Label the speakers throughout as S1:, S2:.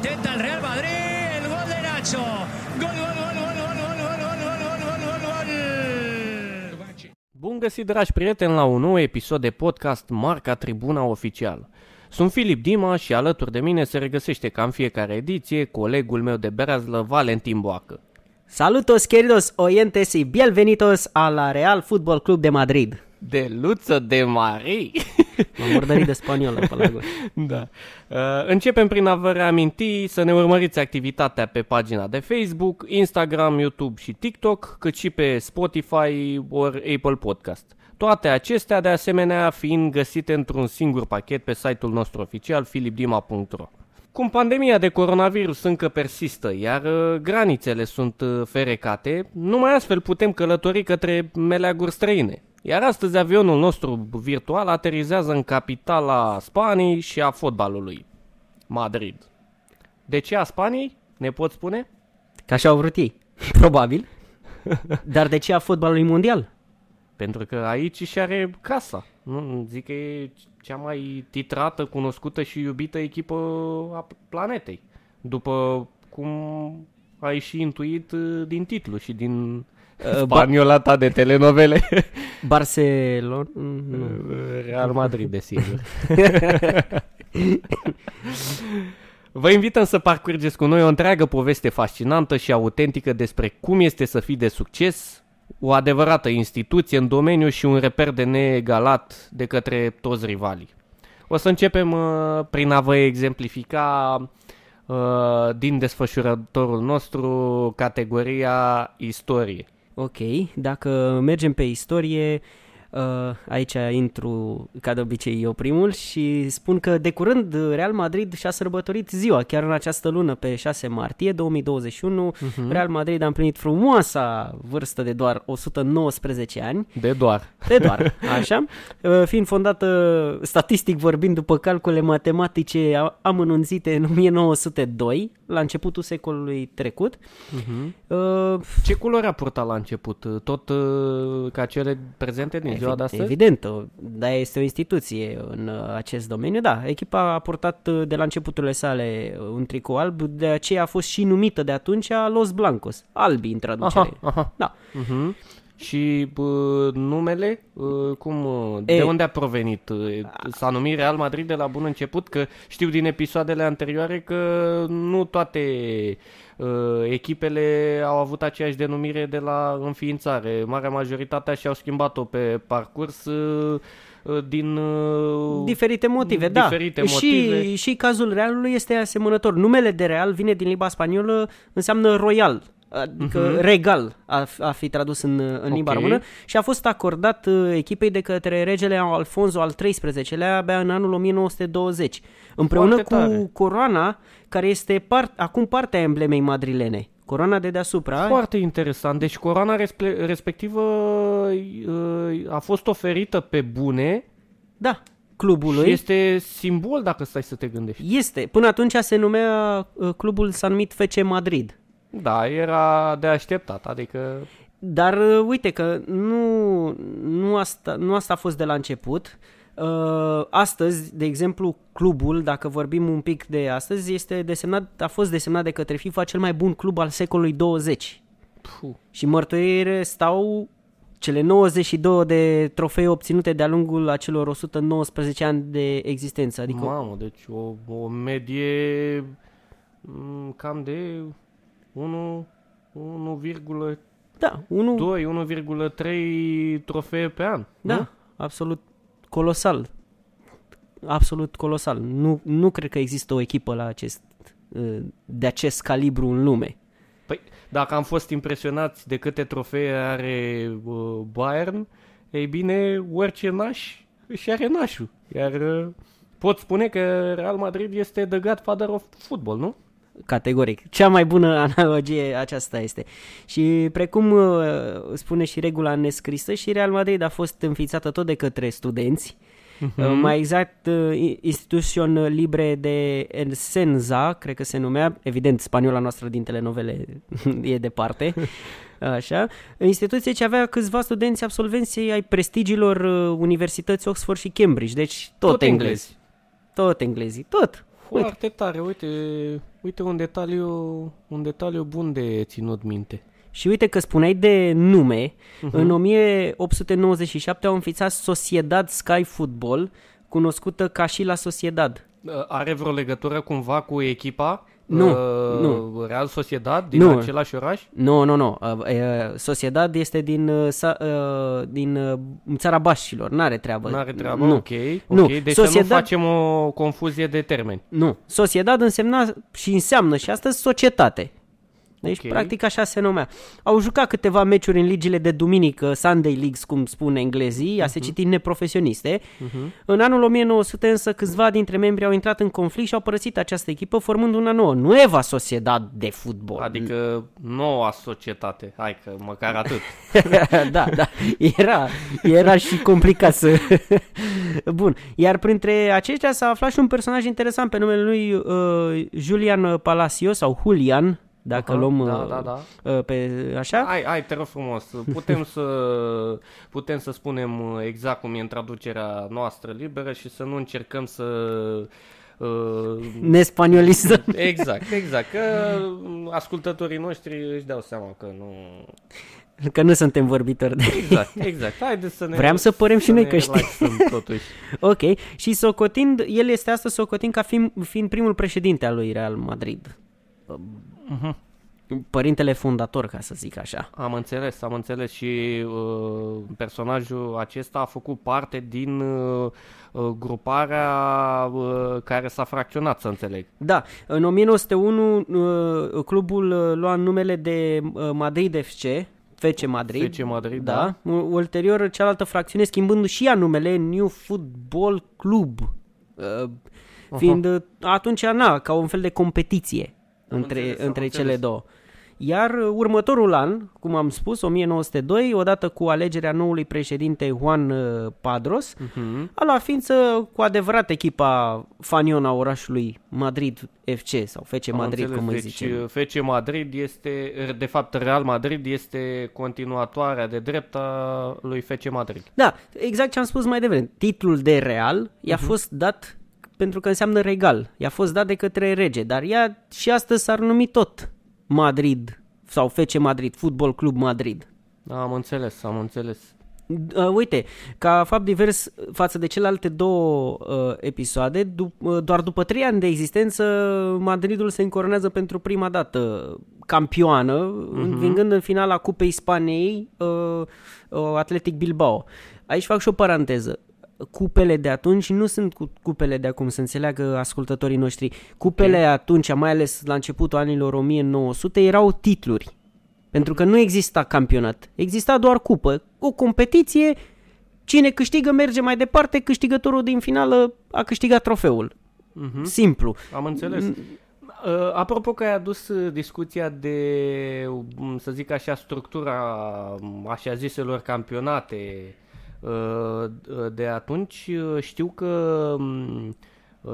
S1: intenta el Real Madrid. El gol de Nacho. Gol, gol, gol, gol, gol, gol, gol, gol, gol, gol, gol, gol, gol.
S2: Bun găsit, dragi prieteni, la un nou episod de podcast Marca Tribuna Oficial. Sunt Filip Dima și alături de mine se regăsește ca în fiecare ediție colegul meu de berazlă, Valentin Boacă.
S3: Salutos queridos oyentes y bienvenidos a la Real Fútbol Club de Madrid.
S2: De Luță de Marie!
S3: M-am murdărit de spaniolă pe la gol.
S2: da. Uh, începem prin a vă reaminti să ne urmăriți activitatea pe pagina de Facebook, Instagram, YouTube și TikTok, cât și pe Spotify ori Apple Podcast. Toate acestea, de asemenea, fiind găsite într-un singur pachet pe site-ul nostru oficial, philipdima.ro. Cum pandemia de coronavirus încă persistă, iar uh, granițele sunt uh, ferecate, numai astfel putem călători către meleaguri străine. Iar astăzi avionul nostru virtual aterizează în capitala Spaniei și a fotbalului, Madrid. De ce a Spaniei? Ne pot spune?
S3: Ca așa au vrut ei, probabil. Dar de ce a fotbalului mondial?
S2: Pentru că aici și are casa. Nu, zic că e cea mai titrată, cunoscută și iubită echipă a planetei. După cum ai și intuit uh, din titlu și din
S3: Uh,
S2: spaniola ta de telenovele.
S3: Barcelona? Mm, Nu.
S2: Real Madrid, desigur. Vă invităm să parcurgeți cu noi o întreagă poveste fascinantă și autentică despre cum este să fii de succes, o adevărată instituție în domeniu și un reper de neegalat de către toți rivalii. O să începem uh, prin a vă exemplifica uh, din desfășurătorul nostru categoria istorie.
S3: Ok, dacă mergem pe istorie, uh, aici intru ca de obicei eu primul și spun că de curând Real Madrid și-a sărbătorit ziua, chiar în această lună, pe 6 martie 2021.
S2: Mhm.
S3: Real Madrid a împlinit frumoasa vârstă de doar 119 ani.
S2: De doar.
S3: De doar, așa. Uh, Fiind fondată, statistic vorbind, după calcule matematice a- amănunțite în 1902, la începutul secolului trecut. Uh,
S2: Ce culori a purtat la început? Tot uh, ca cele prezente din ziua de astăzi?
S3: Evident, o- da, este o instituție în uh, acest domeniu. Da, echipa a purtat uh, de la începuturile sale uh, un tricou alb, de aceea a fost și numită de atunci Los Blancos, albi în traducere.
S2: Aha, aha.
S3: Da.
S2: Uh-huh. Și uh, numele, uh, cum, uh, de
S3: E-
S2: unde a provenit? Uh, S-a numit Real Madrid de la bun început? Că știu din episoadele anterioare că nu toate uh, echipele au avut aceeași denumire de la înființare. Marea majoritatea și-au schimbat-o pe parcurs uh, uh, din... Uh,
S3: Diferite motive, da.
S2: diferite motive.
S3: Și, și cazul Realului este asemănător. Numele de Real vine din limba spaniolă, înseamnă royal, adică uh-huh. regal a, a fi tradus în, în limba
S2: Ok.
S3: română și a fost acordat uh, echipei de către regele Alfonso al XIII-lea abia în anul 1920, împreună
S2: Foarte
S3: cu
S2: tare.
S3: coroana care este part, acum partea emblemei madrilene. Coroana de deasupra.
S2: Foarte interesant. Deci coroana respe- respectivă uh, a fost oferită pe bune
S3: Da, clubului.
S2: și este simbol dacă stai să te gândești.
S3: Este. Până atunci se numea, uh, clubul s-a numit FC Madrid.
S2: Da, era de așteptat, adică
S3: Dar uh, uite că nu, nu, asta, nu asta a fost de la început. Uh, astăzi, de exemplu, clubul, dacă vorbim un pic de astăzi, este desemnat, a fost desemnat de către FIFA cel mai bun club al secolului 20.
S2: puh,
S3: Și mărturire stau cele 92 de trofee obținute de-a lungul acelor 119 ani de existență. Adică
S2: mamă, deci o, o medie mm, cam de 1, 1,2,
S3: da, unul
S2: 1,3 trofee pe an.
S3: Da,
S2: nu?
S3: absolut colosal. Absolut colosal. Nu, nu cred că există o echipă la acest, uh, de acest calibru în lume.
S2: Păi, dacă am fost impresionați de câte trofee are uh, Bayern, ei bine, orice naș își are nașul. Iar uh, pot spune că Real Madrid este the godfather of football, nu?
S3: Categoric. Cea mai bună analogie aceasta este. Și precum uh, spune și regula nescrisă, și Real Madrid a fost înființată tot de către studenți, Uh, mai exact uh, Institution Libre de Ensenza, cred că se numea, evident spaniola noastră din telenovele e departe, Așa. Instituție ce avea câțiva studenți absolvenți ai prestigiilor uh, universități Oxford și Cambridge, deci tot,
S2: Tot
S3: englezi.
S2: englezi.
S3: Tot englezii, tot.
S2: Foarte tare, uite, uite un detaliu, un detaliu bun de ținut minte.
S3: Și uite că spuneai de nume, uh-huh. în 1897 au înființat Sociedad Sky Football, cunoscută ca și la Sociedad.
S2: Uh, Are vreo legătură cumva cu echipa?
S3: Nu,
S2: uh,
S3: nu.
S2: Real Sociedad din
S3: Nu.
S2: același oraș?
S3: Nu, nu, nu. Uh, uh, Sociedad este din, uh, sa, uh, din uh, țara Bașilor, n-are treabă.
S2: N-are treabă?
S3: Nu.
S2: Ok, ok.
S3: Nu.
S2: Deci să nu
S3: Sociedad-
S2: facem o confuzie de termeni.
S3: Nu. Sociedad însemna și înseamnă și astăzi societate. Deci,
S2: Ok.
S3: practic, așa se numea. Au jucat câteva meciuri în ligile de duminică, Sunday Leagues, cum spun englezii, a se citi neprofesioniste. În anul 1900, însă, câțiva dintre membrii au intrat în conflict și au părăsit această echipă, formând una nouă, Nueva Sociedad de Fotbal.
S2: Adică noua societate. Hai că măcar atât.
S3: da, da, era, era și complicat să... Bun, iar printre aceștia s-a aflat și un personaj interesant pe numele lui uh, Julian Palacio sau Julian, dacă
S2: Aha,
S3: luăm
S2: da,
S3: uh,
S2: da, da.
S3: uh, pe așa.
S2: Hai, hai, te rog frumos. Putem să, putem să spunem uh, exact cum e în traducerea noastră liberă și să nu încercăm să... Uh,
S3: Ne spaniolizăm.
S2: exact, exact. Că uh, ascultătorii noștri își dau seama că nu...
S3: Că nu suntem vorbitori de...
S2: Exact, exact. Haideți să ne...
S3: Vreau să părem și noi
S2: ne
S3: că știm.
S2: relaxăm totuși.
S3: Ok, și socotind, el este astăzi socotind ca fiind, fiind primul președinte al lui Real Madrid.
S2: Mhm.
S3: Părintele fondator, ca să zic așa.
S2: Am înțeles, am înțeles și uh, personajul acesta a făcut parte din uh, uh, gruparea uh, care s-a fracționat, să înțeleg.
S3: Da, în 1901 uh, clubul uh, lua numele de uh, Madrid FC, FC Madrid.
S2: FC Madrid,
S3: da. U- Ulterior, cealaltă fracțiune schimbând și ea numele New Football Club. Uh, Fiind uh, atunci, na, ca un fel de competiție între,
S2: înțeles, am
S3: între cele
S2: înțeles.
S3: două. Iar uh, următorul an, cum am spus, 1902, odată cu alegerea noului președinte Juan uh, Padros,
S2: Mhm.
S3: a luat ființă cu adevărat echipa faniona orașului Madrid FC sau FC
S2: Am
S3: Madrid,
S2: înțeles.
S3: cum îi
S2: deci,
S3: zicem.
S2: uh, FC Madrid este, de fapt, Real Madrid este continuatoarea de drept a lui FC Madrid.
S3: Da, exact ce am spus mai devreme. Titlul de real i-a
S2: Mhm.
S3: fost dat pentru că înseamnă regal. I-a fost dat de către rege, dar ea și astăzi s-ar numi tot Madrid sau FC Madrid, Football Club Madrid.
S2: Am înțeles, am înțeles.
S3: Uh, uite, ca fapt divers față de celelalte două uh, episoade, dup- uh, doar după trei ani de existență, Madridul se încoronează pentru prima dată campioană, uh-huh. învingând în finala Cupei Spaniei uh, uh, Atletic Bilbao. Aici fac și o paranteză. Cupele de atunci nu sunt cu cupele de acum, să înțeleagă ascultătorii noștri. Cupele okay. atunci, mai ales la începutul anilor 1900, erau titluri. Pentru că nu exista campionat. Exista doar cupă. O competiție, cine câștigă merge mai departe, câștigătorul din finală a câștigat trofeul.
S2: Mhm.
S3: Simplu.
S2: Am înțeles. Uh, apropo că ai adus uh, discuția de, um, să zic așa, structura um, așa ziselor campionate uh, uh, de atunci, uh, știu că um,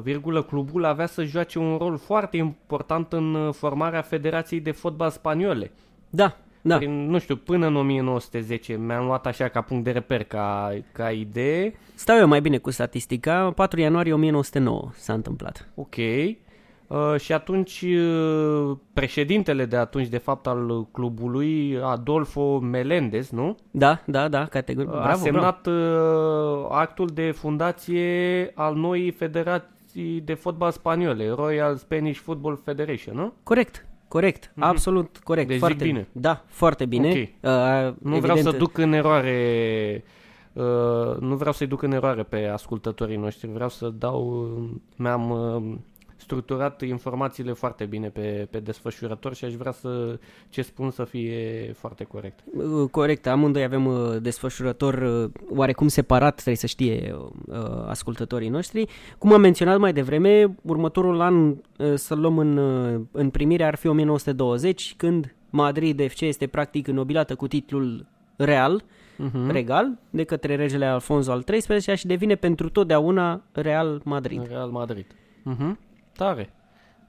S2: virgulă, clubul avea să joace un rol foarte important în uh, formarea Federației de Fotbal Spaniole.
S3: Da, da.
S2: Prin, nu știu, până în 1910 mi-am luat așa ca punct de reper, ca, ca idee.
S3: Stau eu mai bine cu statistica. 4 ianuarie 1909 s-a întâmplat.
S2: Ok. Uh, și atunci uh, președintele de atunci, de fapt, al clubului, Adolfo Melendez, nu?
S3: Da, da, da, categoric.
S2: a
S3: Bravo, bravo.
S2: semnat uh, actul de fundație al noii federații de fotbal spaniole, Royal Spanish Football Federation, nu?
S3: Corect, corect, absolut corect.
S2: Deci zic
S3: foarte
S2: bine.
S3: Da, foarte bine.
S2: Ok.
S3: Uh,
S2: Nu vreau să duc în eroare uh, nu vreau să-i duc în eroare pe ascultătorii noștri, vreau să dau mi-am uh, structurat informațiile foarte bine pe, pe desfășurător și aș vrea să ce spun să fie foarte corect.
S3: Uh, Corect, amândoi avem uh, desfășurător uh, oarecum separat, trebuie să știe uh, ascultătorii noștri. Cum am menționat mai devreme, următorul an uh, să-l luăm în, uh, în primire ar fi 1920, când Madrid FC este practic înnobilată cu titlul real,
S2: Mhm.
S3: regal, de către regele Alfonso al XIII-lea și devine pentru totdeauna Real Madrid.
S2: Real Madrid. Mhm. Tare.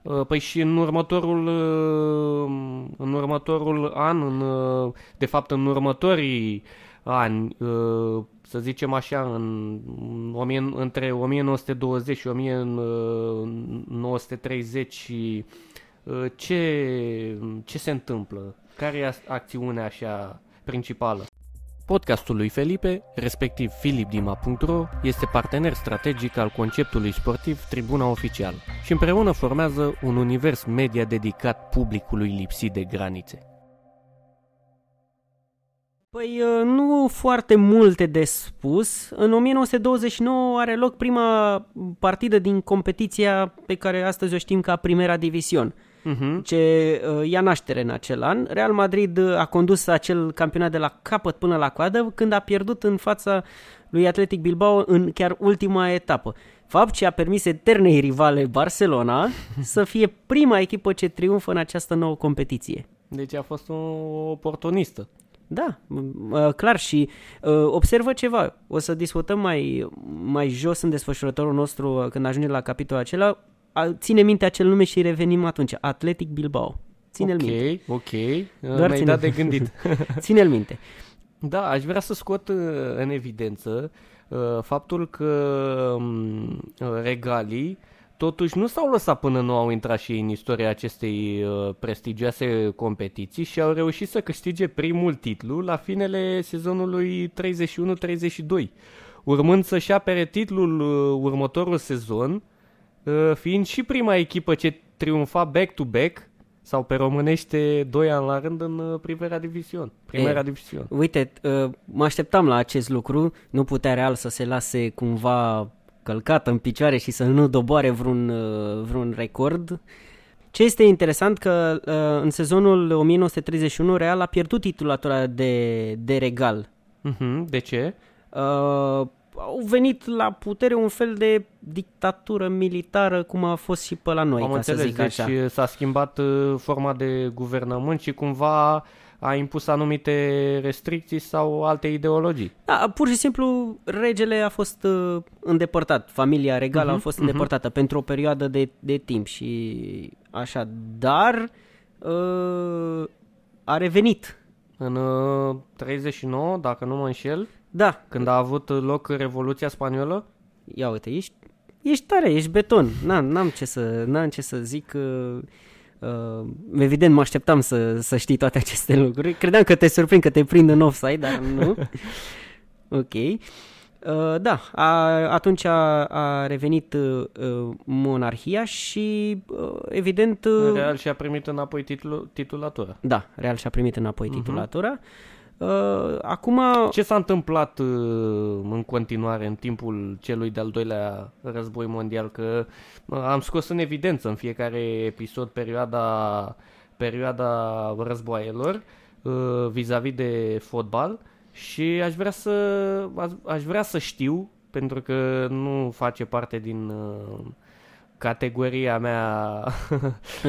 S2: Uh, Păi și în următorul, uh, în următorul an, în, uh, de fapt în următorii ani, uh, să zicem așa, în, în, între 1920 și 1930 și uh, ce, ce se întâmplă? Care e acțiunea așa principală? Podcastul lui Felipe, respectiv philipdima.ro, este partener strategic al conceptului sportiv Tribuna Oficial și împreună formează un univers media dedicat publicului lipsit de granițe.
S3: Păi uh, nu foarte multe de spus. În 1929 are loc prima partidă din competiția pe care astăzi o știm ca Primera Division uh-huh. ce uh, ia naștere în acel an. Real Madrid uh, a condus acel campionat de la capăt până la coadă când a pierdut în fața lui Atletic Bilbao în chiar ultima etapă. Fapt ce a permis eternei rivale Barcelona să fie prima echipă ce triumfă în această nouă competiție.
S2: Deci a fost o oportunistă.
S3: Da, uh, clar și uh, observă ceva. O să discutăm mai, mai jos în desfășurătorul nostru uh, când ajungem la capitolul acela ține minte acel nume și revenim atunci. Atletic Bilbao. Ține-l
S2: okay,
S3: minte.
S2: Ok, ok. Doar Mi-ai dat de gândit.
S3: ține-l minte.
S2: Da, aș vrea să scot uh, în evidență uh, faptul că um, regalii totuși nu s-au lăsat până nu au intrat și în istoria acestei uh, prestigioase competiții și au reușit să câștige primul titlu la finele sezonului 31-32, urmând să-și apere titlul următorul sezon Uh, fiind și prima echipă ce triumfa back-to-back sau pe românește doi ani la rând în uh, Primera Division. Primera e, Division.
S3: Uite, uh, mă așteptam la acest lucru, nu putea Real să se lase cumva călcat în picioare și să nu doboare vreun, vreun record. Ce este interesant că în sezonul 1931 Real a pierdut titulatura de, de regal.
S2: Uh-huh, de ce?
S3: Uh, au venit la putere un fel de dictatură militară cum a fost și pe la noi,
S2: Am
S3: ca
S2: înțeles,
S3: să zic
S2: deci
S3: așa.
S2: s-a schimbat uh, forma de guvernământ și cumva a impus anumite restricții sau alte ideologii.
S3: Da, pur și simplu regele a fost uh, îndepărtat, familia regală uh-huh, a mhm, fost uh-huh. îndepărtată pentru o perioadă de, de timp și așa, dar uh, a revenit.
S2: În uh, 39, dacă nu mă înșel,
S3: da.
S2: Când a avut loc Revoluția Spaniolă?
S3: Ia uite, ești, ești tare, ești beton. N-am, n-am, ce, să, n-am ce să zic. Uh, uh, evident, mă așteptam să, să știi toate aceste lucruri. Credeam că te surprind, că te prind în offside, dar nu. ok. Uh, da, a, atunci a, a revenit uh, monarhia și, uh, evident... Uh,
S2: Real și-a primit înapoi titul, titulatura.
S3: Da, Real și-a primit înapoi uh-huh. titulatura. Uh, acum...
S2: Ce s-a întâmplat uh, în continuare în timpul celui de-al doilea război mondial? Că uh, am scos în evidență în fiecare episod perioada, perioada războaielor uh, vis-a-vis de fotbal și aș vrea să, aș, aș vrea să știu, pentru că nu face parte din... Uh, categoria mea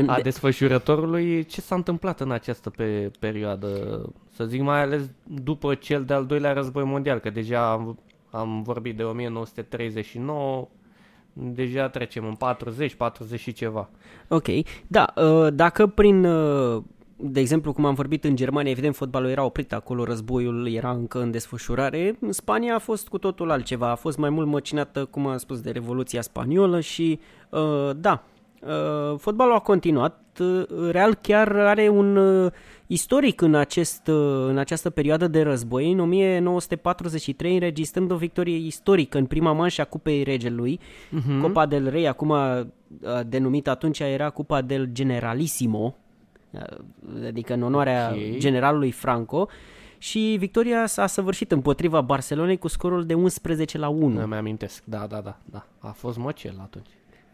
S2: a desfășurătorului, ce s-a întâmplat în această pe perioadă, să zic mai ales după cel de-al doilea război mondial, că deja am, am vorbit de 1939, deja trecem în 40, 40 și ceva.
S3: Ok, da, uh, dacă prin uh, de exemplu, cum am vorbit în Germania, evident fotbalul era oprit acolo, războiul era încă în desfășurare. În Spania a fost cu totul altceva, a fost mai mult măcinată, cum am spus, de Revoluția Spaniolă și uh, da, uh, fotbalul a continuat. Uh, Real chiar are un uh, istoric în, acest, uh, în această perioadă de război. În 1943 înregistrând o victorie istorică în prima manșă a Cupei Regelui. Uh-huh. Copa del Rey, acum uh, denumită atunci, era Cupa del Generalissimo, adică în onoarea okay. generalului Franco și victoria s-a săvârșit împotriva Barcelonei cu scorul de 11 la 1.
S2: Nu mi-amintesc, da, da, da, da. A fost măcel atunci.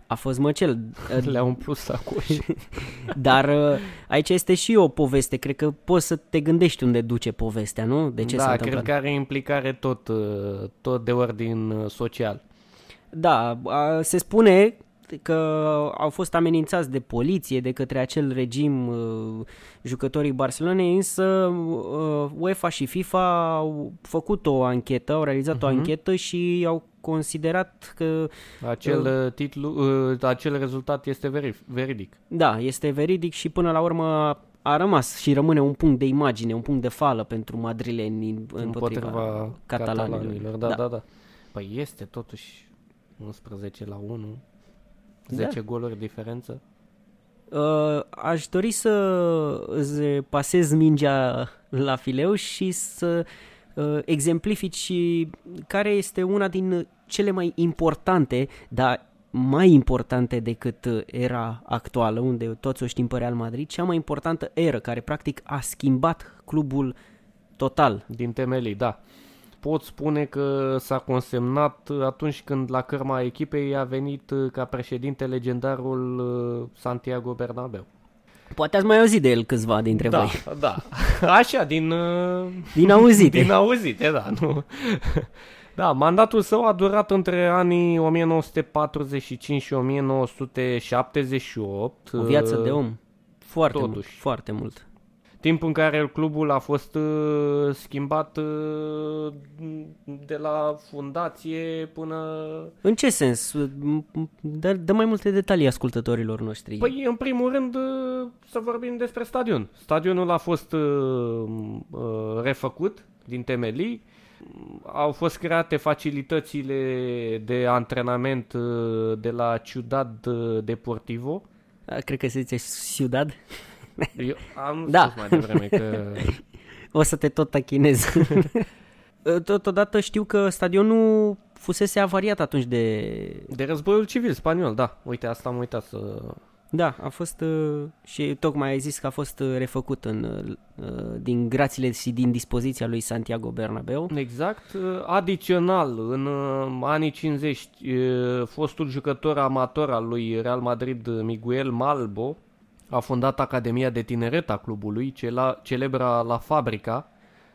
S3: A fost măcel.
S2: Le-a umplut sacoși.
S3: Dar uh, aici este și o poveste, cred că poți să te gândești unde duce povestea, nu? De ce
S2: da,
S3: s-a
S2: întâmplat? cred că are implicare tot, uh, tot de ordin uh, social.
S3: Da, se spune că au fost amenințați de poliție de către acel regim uh, jucătorii Barcelonei, însă uh, UEFA și FIFA au făcut o anchetă, au realizat uh-huh. o mhm. anchetă și au considerat că...
S2: Acel uh, titlu, uh, acel rezultat este veri- veridic.
S3: Da, este veridic și până la urmă a rămas și rămâne un punct de imagine, un punct de fală pentru madrileni împotriva,
S2: împotriva
S3: catalanilor.
S2: catalanilor. Da, da, da. Păi este totuși 11 la 1, 10 goluri diferență.
S3: Uh, aș dori să îți pasez mingea la fileu și să uh, exemplifici care este una din cele mai importante, dar mai importante decât era actuală, unde toți o știm pe Real Madrid, cea mai importantă eră care practic a schimbat clubul total.
S2: Din temelii, da. Pot spune că s-a consemnat atunci când la cărma echipei a venit ca președinte legendarul uh, Santiago Bernabeu.
S3: Poate ați mai auzit de el câțiva dintre
S2: da,
S3: voi.
S2: Da, Așa, din... uh,
S3: Din auzite.
S2: Din auzite, da. Nu. Da, mandatul său a durat între anii 1945 și 1978.
S3: O viață de
S2: uh,
S3: om. Foarte mult,
S2: Totuși.
S3: foarte mult.
S2: Timp în care clubul a fost uh, schimbat uh, de la fundație până...
S3: În ce sens? Dă, dă mai multe detalii ascultătorilor noștri.
S2: Păi, în primul rând, uh, să vorbim despre stadion. Stadionul a fost uh, uh, refăcut din temelii, au fost create facilitățile de antrenament uh, de la Ciudad uh, Deportivo.
S3: A, Cred că se zice Ciudad.
S2: Eu am
S3: Da.
S2: spus mai devreme că
S3: O să te tot tachinez. Totodată știu că stadionul fusese avariat atunci de...
S2: de războiul civil spaniol, da. Uite, asta am uitat să...
S3: Da, a fost uh, și tocmai ai zis că a fost uh, refăcut în, uh, din grațiile și din dispoziția lui Santiago Bernabeu.
S2: Exact. Uh, Adițional, în uh, anii 50, uh, fostul jucător amator al lui Real Madrid, Miguel Malbo, a fondat Academia de Tineret a clubului, cela, celebra La Fabrica.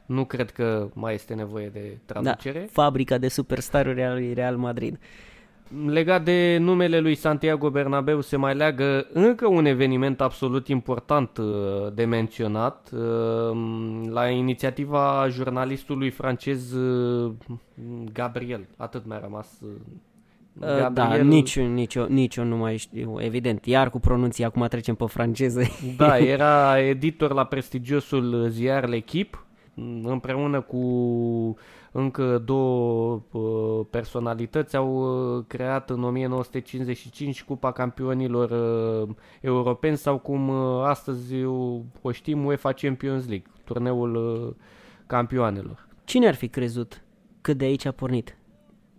S2: Nu cred că mai este nevoie de traducere.
S3: Da, fabrica de superstaruri a lui Real Madrid.
S2: Legat de numele lui Santiago Bernabeu se mai leagă încă un eveniment absolut important uh, de menționat uh, la inițiativa jurnalistului francez uh, Gabriel. Atât mi-a rămas. Uh,
S3: Da, nici, nici, eu, nici eu nu mai știu, evident. Iar cu pronunția, acum trecem pe franceză.
S2: Da, era editor la prestigiosul ziar L'Equipe împreună cu încă două uh, personalități au uh, creat în 1955 Cupa Campionilor uh, Europeni sau cum uh, astăzi o, o știm UEFA Champions League, turneul uh, campioanelor.
S3: Cine ar fi crezut că de aici a pornit?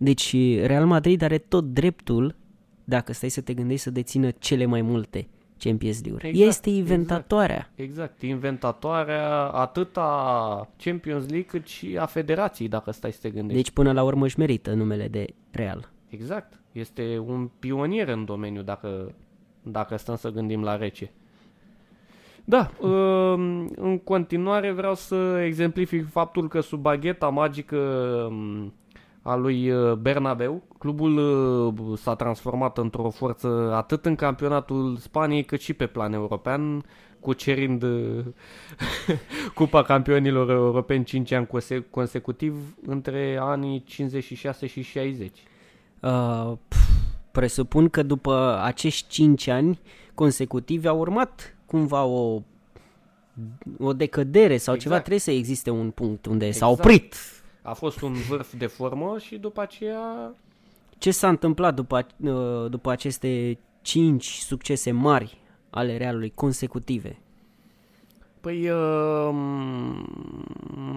S3: Deci Real Madrid are tot dreptul, dacă stai să te gândești, să dețină cele mai multe Champions League-uri.
S2: Exact,
S3: este inventatoarea.
S2: Exact, inventatoarea atât a Champions League cât și a federației, dacă stai să te gândești.
S3: Deci până la urmă își merită numele de Real.
S2: Exact. Este un pionier în domeniu dacă, dacă stăm să gândim la rece. Da, um, în continuare vreau să exemplific faptul că sub bagheta magică um, a lui uh, Bernabeu, clubul uh, s-a transformat într-o forță atât în campionatul Spaniei cât și pe plan european, cucerind uh, Cupa Campionilor Europeni 5 ani conse- consecutiv între anii 56 și 60.
S3: Uh, pf, presupun că după acești 5 ani consecutivi a urmat cumva o o decădere sau ceva,
S2: Exact.
S3: trebuie să existe un punct unde s-a
S2: Exact.
S3: oprit.
S2: A fost un vârf de formă și după aceea
S3: Ce s-a întâmplat după, a- uh, după aceste 5 succese mari ale Realului consecutive?
S2: Păi, uh,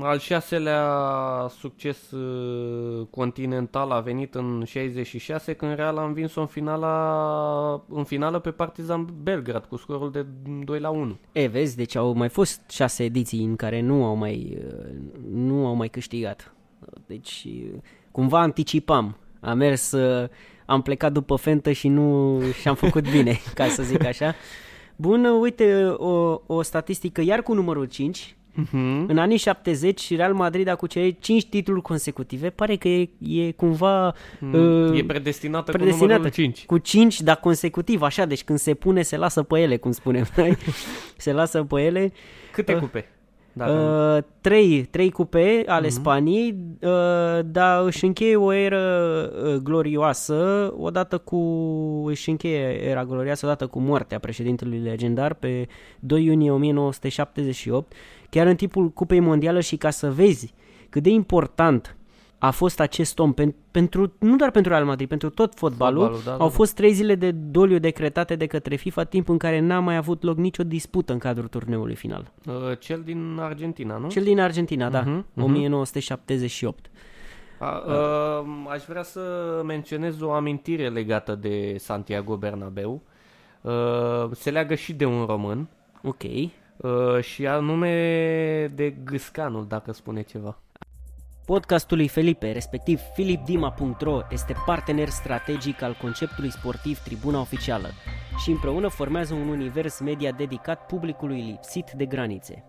S2: al șaselea succes uh, continental a venit în 66 când Real a învins-o în finala, în finală pe Partizan Belgrad cu scorul de 2 la 1.
S3: E, vezi, deci au mai fost șase ediții în care nu au mai, uh, nu au mai câștigat. Deci, uh, cumva anticipam. Am mers, uh, am plecat după fentă și nu și-am făcut bine, ca să zic așa. Bun, uh, uite, o, o statistică iar cu numărul 5.
S2: Mhm.
S3: În anii 70, Real Madrid a cucerit 5 titluri consecutive. Pare că e, e cumva... uh,
S2: E predestinată, cu
S3: predestinată.
S2: numărul 5.
S3: Cu 5, dar consecutiv, așa, deci când se pune, se lasă pe ele, cum spunem noi. se lasă pe ele.
S2: Câte
S3: Uh,
S2: cupe? Dacă
S3: Uh, trei, trei cupe ale uh-huh. Spaniei, Uh, dar își încheie o eră uh, glorioasă odată cu își încheie era glorioasă odată cu moartea președintelui legendar pe 2 iunie 1978 chiar în timpul Cupei Mondială și ca să vezi cât de important a fost acest om pen, pentru, nu doar pentru Real Madrid, pentru tot fotbalul,
S2: Fotbalul, da, da,
S3: au
S2: da.
S3: fost trei zile de doliu decretate de către FIFA, timp în care n-a mai avut loc nicio dispută în cadrul turneului final.
S2: Uh, Cel din Argentina, nu?
S3: Cel din Argentina, da,
S2: Mhm, mhm.
S3: 1978.
S2: A, uh, aș vrea să menționez o amintire legată de Santiago Bernabeu. Uh, se leagă și de un român
S3: Ok.
S2: uh, și anume de Gâscanul, dacă spune ceva.
S3: Podcastul lui Felipe, respectiv philipdima.ro, este partener strategic al conceptului sportiv Tribuna Oficială și împreună formează un univers media dedicat publicului lipsit de granițe.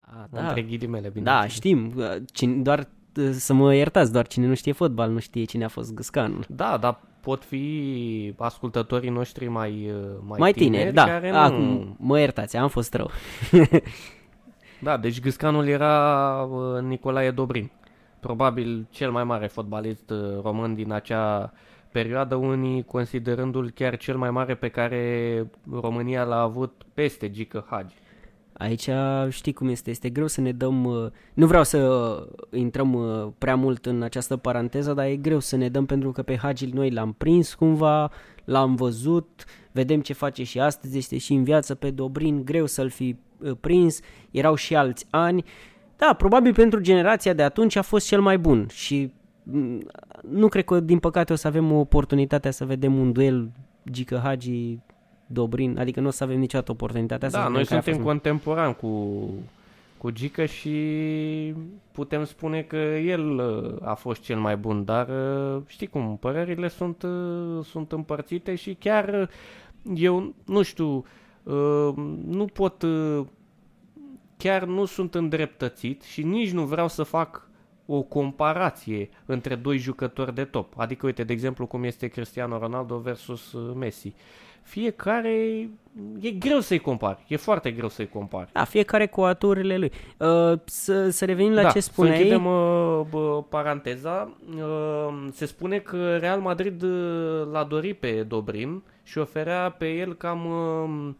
S3: A,
S2: Da. Între ghilimele, bine.
S3: Da, știm. Cine, doar să mă iertați, doar cine nu știe fotbal nu știe cine a fost Gâscanul.
S2: Da, dar pot fi ascultătorii noștri mai, uh, mai,
S3: Mai tineri, da.
S2: care nu...
S3: Acum, mă iertați, am fost rău.
S2: Da, deci Gâscanul era uh, Nicolae Dobrin. Probabil cel mai mare fotbalist uh, român din acea perioadă, unii considerându-l chiar cel mai mare pe care România l-a avut peste Gică Hagi.
S3: Aici știi cum este, este greu să ne dăm, uh, nu vreau să uh, intrăm uh, prea mult în această paranteză, dar e greu să ne dăm pentru că pe Hagi noi l-am prins cumva, l-am văzut, vedem ce face și astăzi, este și în viață pe Dobrin, greu să-l fi uh, prins, erau și alți ani. Da, probabil pentru generația de atunci a fost cel mai bun și mm, nu cred că din păcate o să avem oportunitatea să vedem un duel Gică Hagi Dobrin, adică nu o să avem niciodată oportunitatea să
S2: Da,
S3: vedem
S2: noi
S3: care a
S2: suntem
S3: fost
S2: contemporani cu, cu Gică și putem spune că el uh, a fost cel mai bun, dar uh, știi cum, părerile sunt, uh, sunt împărțite și chiar uh, eu, nu știu, uh, nu pot, uh, chiar nu sunt îndreptățit și nici nu vreau să fac o comparație între doi jucători de top. Adică, uite, de exemplu, cum este Cristiano Ronaldo versus uh, Messi. Fiecare e greu să-i compari, e foarte greu să-i compari.
S3: Da, fiecare cu aturile lui. Uh, să, să revenim la
S2: da,
S3: ce
S2: Să
S3: spuneai.
S2: închidem uh, bă, paranteza. Uh, se spune că Real Madrid uh, l-a dorit pe Dobrin și oferea pe el cam uh,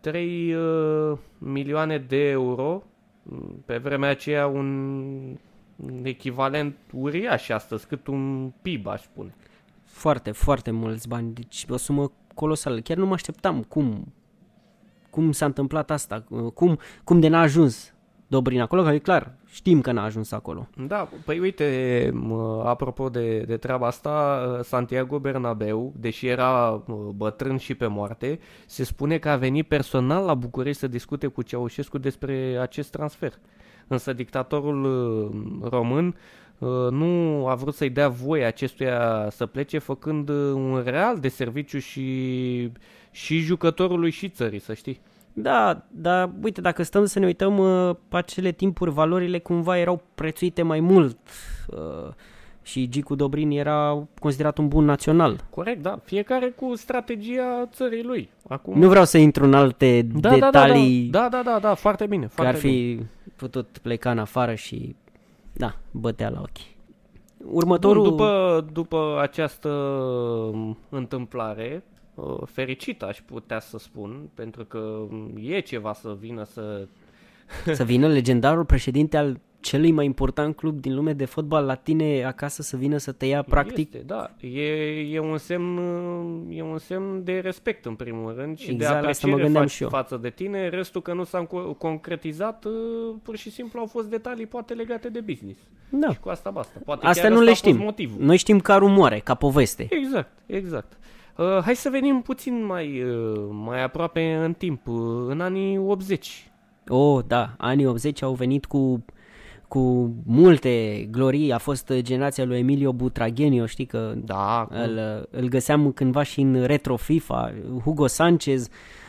S2: 3 uh, milioane de euro. Mm, Pe vremea aceea un un echivalent uriaș astăzi, cât un PIB, aș spune.
S3: Foarte, foarte mulți bani. Deci o sumă colosală. Chiar nu mă așteptam cum, cum s-a întâmplat asta, uh, cum, cum de n-a ajuns Dobrin acolo, că e clar, știm că n-a ajuns acolo.
S2: Da, păi uite, mă, apropo de, de treaba asta, Santiago Bernabeu, deși era mă, bătrân și pe moarte, se spune că a venit personal la București să discute cu Ceaușescu despre acest transfer. Însă dictatorul uh, român uh, nu a vrut să-i dea voie acestuia să plece, făcând uh, un real de serviciu și, și jucătorului și țării, să știi.
S3: Da, dar uite, dacă stăm să ne uităm uh, pe acele timpuri, valorile cumva erau prețuite mai mult uh, și Gicu Dobrin era considerat un bun național.
S2: Corect, da. Fiecare cu strategia țării lui. Acum...
S3: Nu vreau să intru în alte
S2: da,
S3: detalii
S2: Da, da, da, da, da, foarte bine.
S3: că
S2: Foarte
S3: ar fi putut pleca în afară și, da, bătea la ochi. Următorul...
S2: Bun, după, după această um, întâmplare, uh, fericită aș putea să spun, pentru că um, e ceva să vină să...
S3: Să vină legendarul președinte al celui mai important club din lume de fotbal la tine acasă să vină să te ia practic.
S2: Este, da, e, e, un semn, uh, e un semn de respect în primul rând și
S3: Exact, la
S2: de
S3: asta mă
S2: apreciere
S3: gândeam
S2: fac,
S3: și eu.
S2: față de tine. Restul că nu s-a co- concretizat, uh, pur și simplu au fost detalii poate legate de business.
S3: Da.
S2: Și cu asta basta. Poate
S3: Astea
S2: chiar
S3: nu
S2: ăsta
S3: le
S2: a fost
S3: știm.
S2: motivul.
S3: Noi știm ca rumoare, ca poveste.
S2: Exact, exact. Uh, hai să venim puțin mai, uh, mai aproape în timp, uh, în anii 80.
S3: Oh, da, anii 80 au venit cu cu multe glorii. A fost generația lui Emilio Butragheni, știi că
S2: Da, cum-
S3: îl, îl găseam cândva și în retro FIFA, Hugo Sanchez,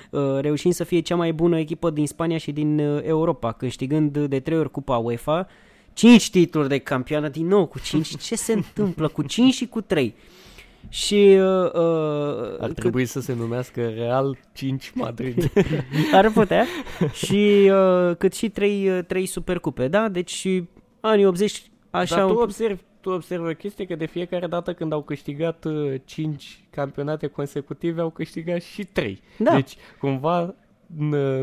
S3: uh, reușind să fie cea mai bună echipă din Spania și din uh, Europa, câștigând de trei ori Cupa UEFA, 5 titluri de campioană din nou cu 5. Ce se întâmplă cu 5 și cu 3? Și uh, uh,
S2: Ar trebui să se numească Real 5 Madrid.
S3: ar putea. și uh, cât și trei, uh, trei supercupe, da? Deci anii 80 așa...
S2: Dar tu observi, tu observi o chestie că de fiecare dată când au câștigat uh, 5 campionate consecutive, au câștigat și 3.
S3: Da.
S2: Deci, cumva, n-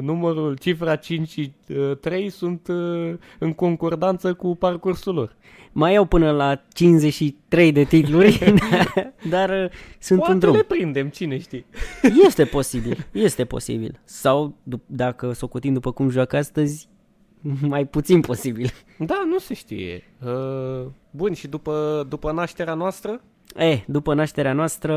S2: numărul, cifra 5 și uh, 3 sunt uh, în concordanță cu parcursul lor.
S3: Mai au până la 53 de titluri, dar uh, sunt
S2: Poate
S3: în drum.
S2: le prindem, cine știe.
S3: Este posibil, este posibil. Sau, dup- dacă socotim după cum joacă astăzi, mai puțin posibil.
S2: Da, nu se știe. Uh, bun, și după, după nașterea noastră?
S3: Eh, după nașterea noastră,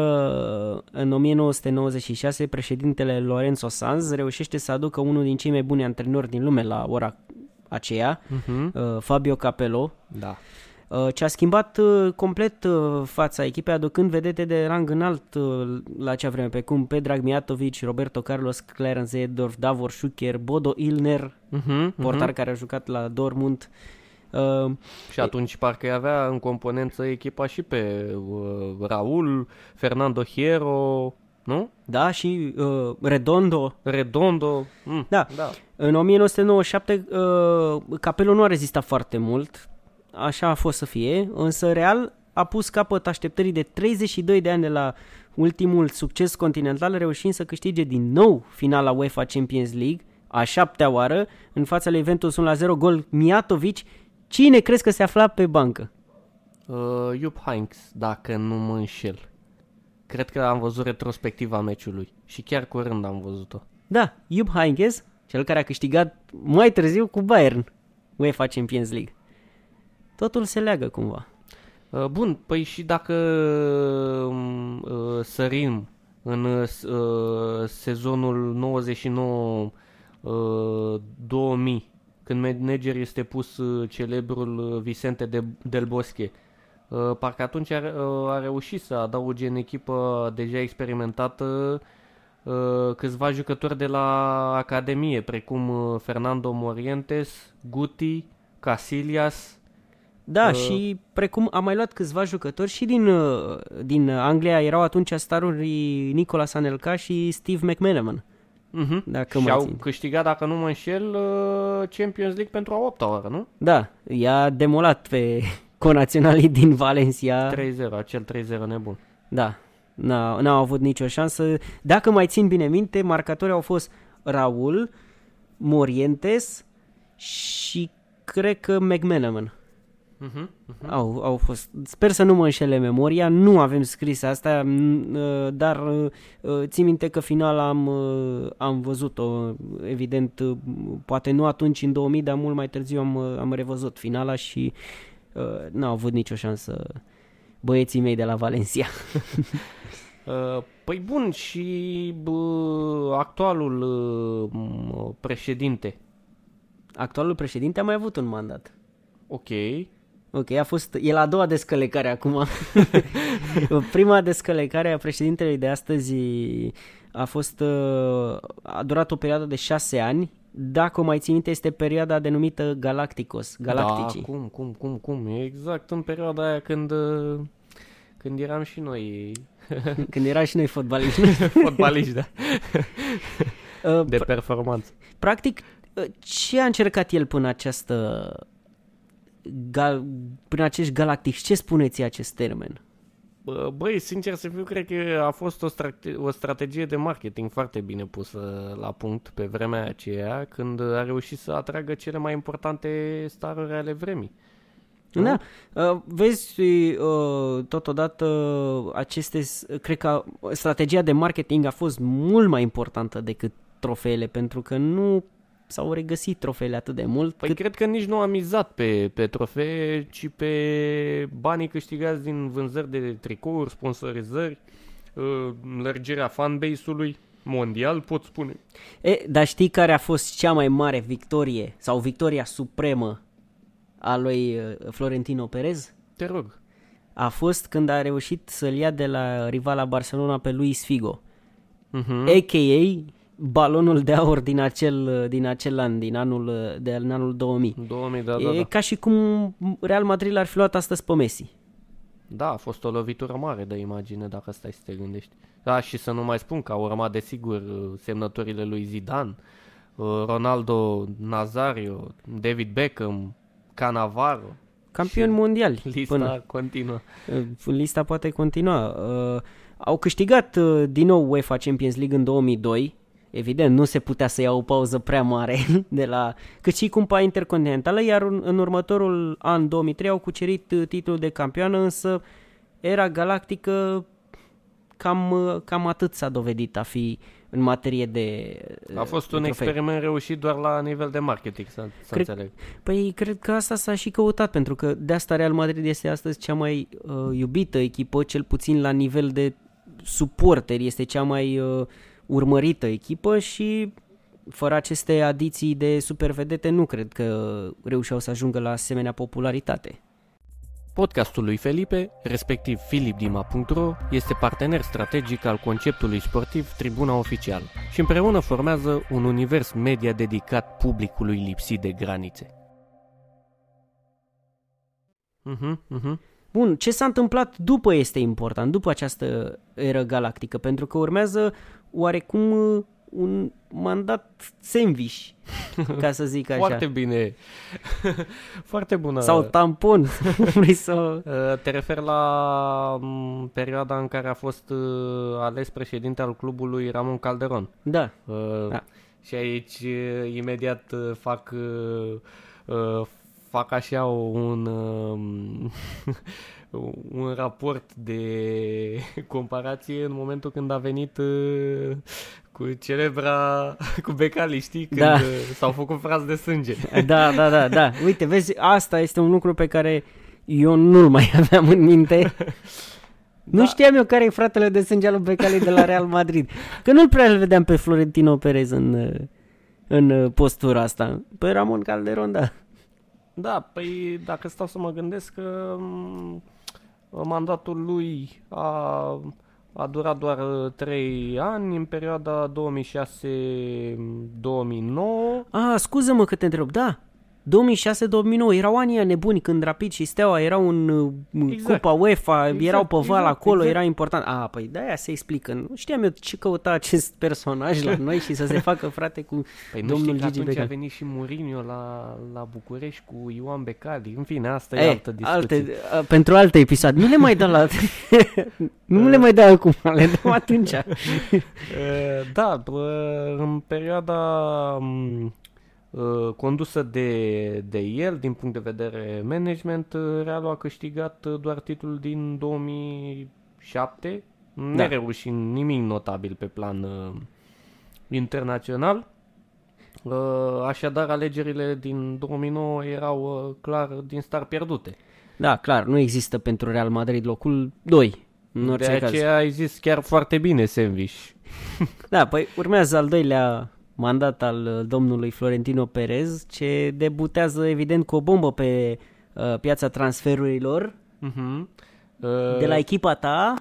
S3: în 1996, președintele Lorenzo Sanz reușește să aducă unul din cei mai buni antrenori din lume la ora aceea,
S2: Uh-huh.
S3: uh, Fabio Capello,
S2: Da.
S3: uh, ce a schimbat uh, complet uh, fața echipei, aducând vedete de rang înalt uh, la acea vreme, pe cum Pedrag Mijatovic, Roberto Carlos, Clarence Edorf, Davor Schuker, Bodo Ilner,
S2: Uh-huh.
S3: portar care a jucat la Dortmund. Uh,
S2: Și atunci parcă avea în componență echipa și pe uh, Raul, Fernando Hierro, nu?
S3: da, și uh, Redondo,
S2: Redondo. Mm,
S3: Da.
S2: da.
S3: În 1997, uh, Capello nu a rezistat foarte mult, așa a fost să fie, însă Real a pus capăt așteptării de 32 de ani de la ultimul succes continental, reușind să câștige din nou finala UEFA Champions League, a șaptea oară, în fața lui Juventus 1 la 0, gol Mijatovic. Cine crezi că se afla pe bancă?
S2: Uh, Jupp Heynckes, dacă nu mă înșel. Cred că am văzut retrospectiva meciului și chiar curând am văzut-o.
S3: Da, Jupp Heynckes, cel care a câștigat mai târziu cu Bayern UEFA Champions League. Totul se leagă cumva.
S2: Uh, Bun, păi și dacă um, uh, sărim în uh, s- uh, sezonul 99 uh, 2000, când manager este pus uh, celebrul uh, Vicente de, del Bosque, uh, parcă atunci a, uh, a reușit să adauge în echipă deja experimentată uh, câțiva jucători de la Academie, precum uh, Fernando Morientes, Guti, Casillas,
S3: Da,
S2: Uh,
S3: și precum am mai luat câțiva jucători și din, uh, din Anglia, erau atunci staruri Nicolas Anelka și Steve McManaman.
S2: Uh-huh.
S3: Dacă
S2: și
S3: mă
S2: au
S3: țin.
S2: câștigat, dacă nu mă înșel, uh, Champions League pentru a opta oară, nu?
S3: Da, i-a demolat pe conaționalii din Valencia.
S2: 3-0, acel 3-0 nebun.
S3: Da, n-au, n-au avut nicio șansă. Dacă mai țin bine minte, marcatorii au fost Raul, Morientes și cred că McManaman.
S2: Uh-huh.
S3: Au, au fost. Sper să nu mă înșele memoria, nu avem scris asta, m, uh, dar uh, uh, țin minte că finala am, uh, am văzut-o, evident, uh, poate nu atunci în 2000, dar mult mai târziu am, uh, am revăzut finala și uh, n-au avut nicio șansă băieții mei de la Valencia.
S2: Uh, păi bun, și bă, actualul uh, m- președinte.
S3: Actualul președinte a mai avut un mandat.
S2: Ok.
S3: Ok, a fost, e la a doua descălecare acum. Prima descălecare a președintelui de astăzi a fost, uh, a durat o perioadă de șase ani. Dacă o mai țin minte, este perioada denumită Galacticos, Galacticii.
S2: Da, cum, cum, cum, cum. E exact în perioada aia când, uh, când eram și noi
S3: Când era și noi fotbaliști.
S2: fotbaliști, da,
S3: Uh,
S2: de performanță.
S3: Practic, uh, ce a încercat el până această gal, până acești galactici? Ce spuneți acest termen?
S2: Bă, Băi, sincer să fiu, cred că a fost o, strate- o strategie de marketing foarte bine pusă la punct pe vremea aceea, când a reușit să atragă cele mai importante staruri ale vremii.
S3: Da, uh, vezi, uh, totodată aceste, s- cred că strategia de marketing a fost mult mai importantă decât trofeele, pentru că nu s-au regăsit trofeele atât de mult
S2: Păi
S3: cât
S2: cred că nici nu a mizat pe, pe trofee, ci pe banii câștigați din vânzări de tricouri, sponsorizări, uh, lărgirea fanbase-ului mondial, pot spune.
S3: E, dar știi care a fost cea mai mare victorie sau victoria supremă a lui uh, Florentino Perez?
S2: Te rog.
S3: A fost când a reușit să-l ia de la rivala Barcelona pe Luis Figo,
S2: Uh-huh.
S3: a.k.a. balonul de aur din acel, uh, din acel an, din anul, uh, de, în anul 2000.
S2: 2000, da,
S3: e
S2: da, da.
S3: ca și cum Real Madrid l-ar fi luat astăzi pe Messi.
S2: Da, a fost o lovitură mare de imagine dacă stai să te gândești. Da, și să nu mai spun că au urmat desigur semnăturile lui Zidane, Ronaldo Nazario, David Beckham, Cannavaro.
S3: Campioni mondiali.
S2: Lista până. continuă.
S3: Lista poate continua. Uh, au câștigat uh, din nou UEFA Champions League în 2002. Evident, nu se putea să ia o pauză prea mare de la cât și cumpa intercontinentală, iar în următorul an 2003 au cucerit uh, titlul de campioană, însă era galactică cam, uh, cam atât s-a dovedit a fi în materie de
S2: A fost un trofei. experiment reușit doar la nivel de marketing, să, să
S3: cred,
S2: înțeleg.
S3: Păi cred că asta s-a și căutat, pentru că de asta Real Madrid este astăzi cea mai uh, iubită echipă, cel puțin la nivel de suporteri, este cea mai uh, urmărită echipă și fără aceste adiții de supervedete nu cred că reușeau să ajungă la asemenea popularitate.
S2: Podcastul lui Felipe, respectiv philipdima.ro, este partener strategic al conceptului sportiv Tribuna Oficial și împreună formează un univers media dedicat publicului lipsit de granițe.
S3: Uh-huh, uh-huh. Bun, ce s-a întâmplat după este important, după această eră galactică, pentru că urmează oarecum uh, un mandat sandwich, ca să zic așa.
S2: Foarte bine. Foarte bună.
S3: Sau tampon. Vrei să...
S2: Uh, te refer la mm, perioada în care a fost uh, ales președinte al clubului Ramon Calderon.
S3: Da. Uh, da.
S2: Și aici imediat fac fac așa un un raport de comparație în momentul când a venit uh, cu celebra, cu Becali, știi, când da. Uh, s-au făcut frați de sânge.
S3: Da, da, da, da. Uite, vezi, asta este un lucru pe care eu nu-l mai aveam în minte. Da. Nu știam eu care e fratele de sânge al lui Becali de la Real Madrid. Că nu-l prea îl vedeam pe Florentino Perez în, în postura asta. Pe Ramon Calderon, da.
S2: Da, păi dacă stau să mă gândesc că mm, mandatul lui a, a durat doar 3 uh, ani, în perioada 2006-2009.
S3: Ah, scuză-mă că te întreb, da, 2006-2009 erau anii nebuni când Rapid și Steaua erau în uh, exact. Cupa UEFA, exact, erau pe val exact, acolo, exact. era important. A, păi de-aia se explică. Nu știam eu ce căuta acest personaj la noi și să se facă frate cu
S2: păi
S3: domnul
S2: nu
S3: Gigi
S2: Becali. a venit și Mourinho la, la București cu Ioan Becali. În fine, asta e, e altă discuție. Alte,
S3: uh, pentru alte episoade. Nu le mai dă la... nu le mai dă acum, le dăm atunci.
S2: da, în perioada Uh, condusă de, de el din punct de vedere management, uh, Realul a câștigat uh, doar titlul din 2007, da. nereușind nimic notabil pe plan uh, internațional. Uh, așadar, alegerile din 2009 erau uh, clar din start pierdute.
S3: Da, clar, nu există pentru Real Madrid locul 2.
S2: În de aceea caz. ai zis chiar foarte bine, Sandwich.
S3: da, păi urmează al doilea mandat al uh, domnului Florentino Perez, ce debutează evident cu o bombă pe uh, piața transferurilor uh-huh. uh... de la echipa ta.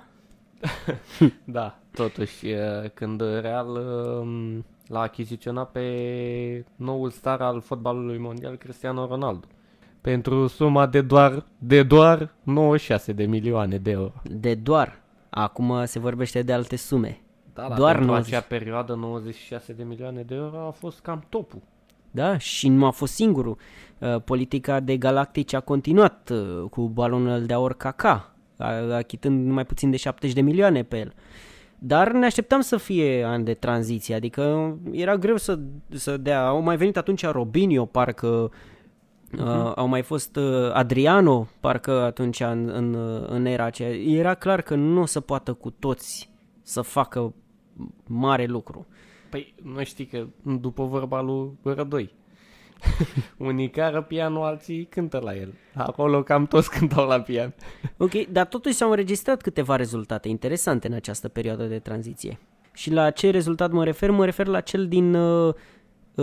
S2: da, totuși, uh, când Real uh, l-a achiziționat pe noul star al fotbalului mondial, Cristiano Ronaldo pentru suma de doar, de doar 96 de milioane de euro.
S3: De doar. Acum se vorbește de alte sume.
S2: Da, Doar pentru 90... acea perioadă 96 de milioane de euro a fost cam topul.
S3: Da, și nu a fost singurul. Uh, politica de galactici a continuat uh, cu balonul de aur Kaka, achitând mai puțin de 70 de milioane pe el. Dar ne așteptam să fie an de tranziție, adică era greu să, să dea. Au mai venit atunci Robinho, parcă Uh, uh-huh. au mai fost uh, Adriano, parcă atunci în, în, în era aceea. Era clar că nu o să poată cu toți să facă mare lucru.
S2: Păi, nu știi că după vorba lui Rădoi, unii cară pianul, alții cântă la el. Acolo cam toți cântau la pian.
S3: ok, dar totuși s-au înregistrat câteva rezultate interesante în această perioadă de tranziție. Și la ce rezultat mă refer? Mă refer la cel din uh, 2011-2012,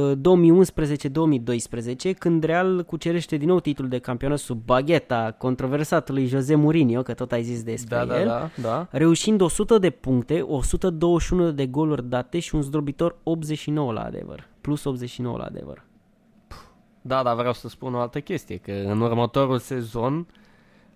S3: când Real cucerește din nou titlul de campionat sub bagheta controversatului Jose Mourinho, că tot ai zis despre
S2: da,
S3: el,
S2: da, da, da.
S3: reușind 100 de puncte, 121 de goluri date și un zdrobitor 89 la adevăr, plus 89 la adevăr.
S2: Da, dar vreau să spun o altă chestie, că în următorul sezon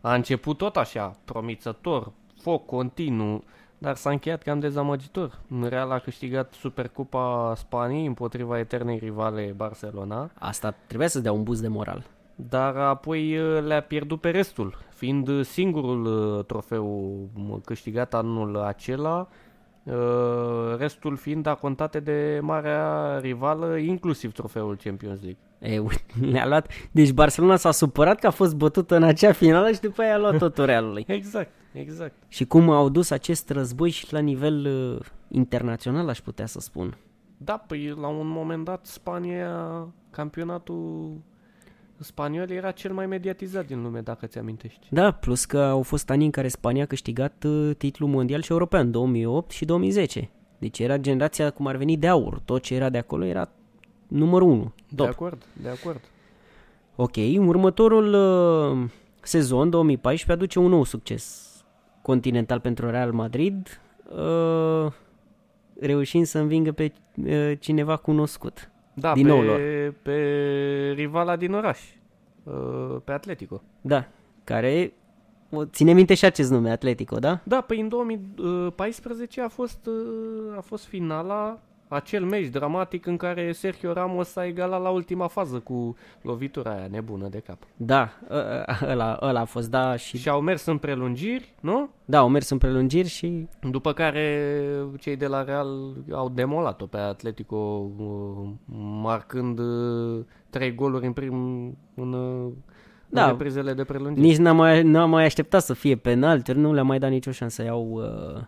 S2: A început tot așa, promițător, foc continuu, dar s-a încheiat cam dezamăgitor. Real a câștigat Supercupa Spaniei împotriva eternei rivale Barcelona,
S3: Asta trebuia să dea un boost de moral.
S2: dar apoi uh, le-a pierdut pe restul, fiind uh, singurul uh, trofeu m, câștigat anul acela, uh, restul fiind acontate de marea rivală, inclusiv trofeul Champions League.
S3: E, uite, le-a luat... Deci Barcelona s-a supărat că a fost bătută în acea finală și după aia a luat totul Realului.
S2: Exact, exact.
S3: Și cum au dus acest război și la nivel uh, internațional, aș putea să spun.
S2: Da, păi la un moment dat Spania, campionatul spaniol era cel mai mediatizat din lume, dacă ți amintești.
S3: Da, plus că au fost ani în care Spania a câștigat uh, titlul mondial și european, 2008 și 2010. Deci era generația cum ar veni de aur. Tot ce era de acolo era numărul 1.
S2: De
S3: Top.
S2: acord, de acord.
S3: Ok, următorul uh, sezon, 2014, aduce un nou succes continental pentru Real Madrid, uh, reușind să învingă pe uh, cineva cunoscut.
S2: Da,
S3: Din
S2: pe,
S3: nou lor.
S2: pe rivala din oraș, uh, pe Atletico.
S3: Da, care o, ține minte și acest nume, Atletico, da?
S2: Da, păi în 2014 a fost, uh, a fost finala, acel meci dramatic în care Sergio Ramos a egalat la ultima fază cu lovitura aia nebună de cap.
S3: Da, ă- ă- ăla, ăla a fost, da, și
S2: Și au mers în prelungiri, nu?
S3: da, au mers în prelungiri și
S2: După care cei de la Real au demolat-o pe Atletico, uh, marcând uh, trei goluri în, prim, în, uh,
S3: Da.
S2: în reprizele de prelungiri.
S3: nici n-am mai, n-am mai așteptat să fie penalti, nu le-a mai dat nicio șansă, iau... Uh,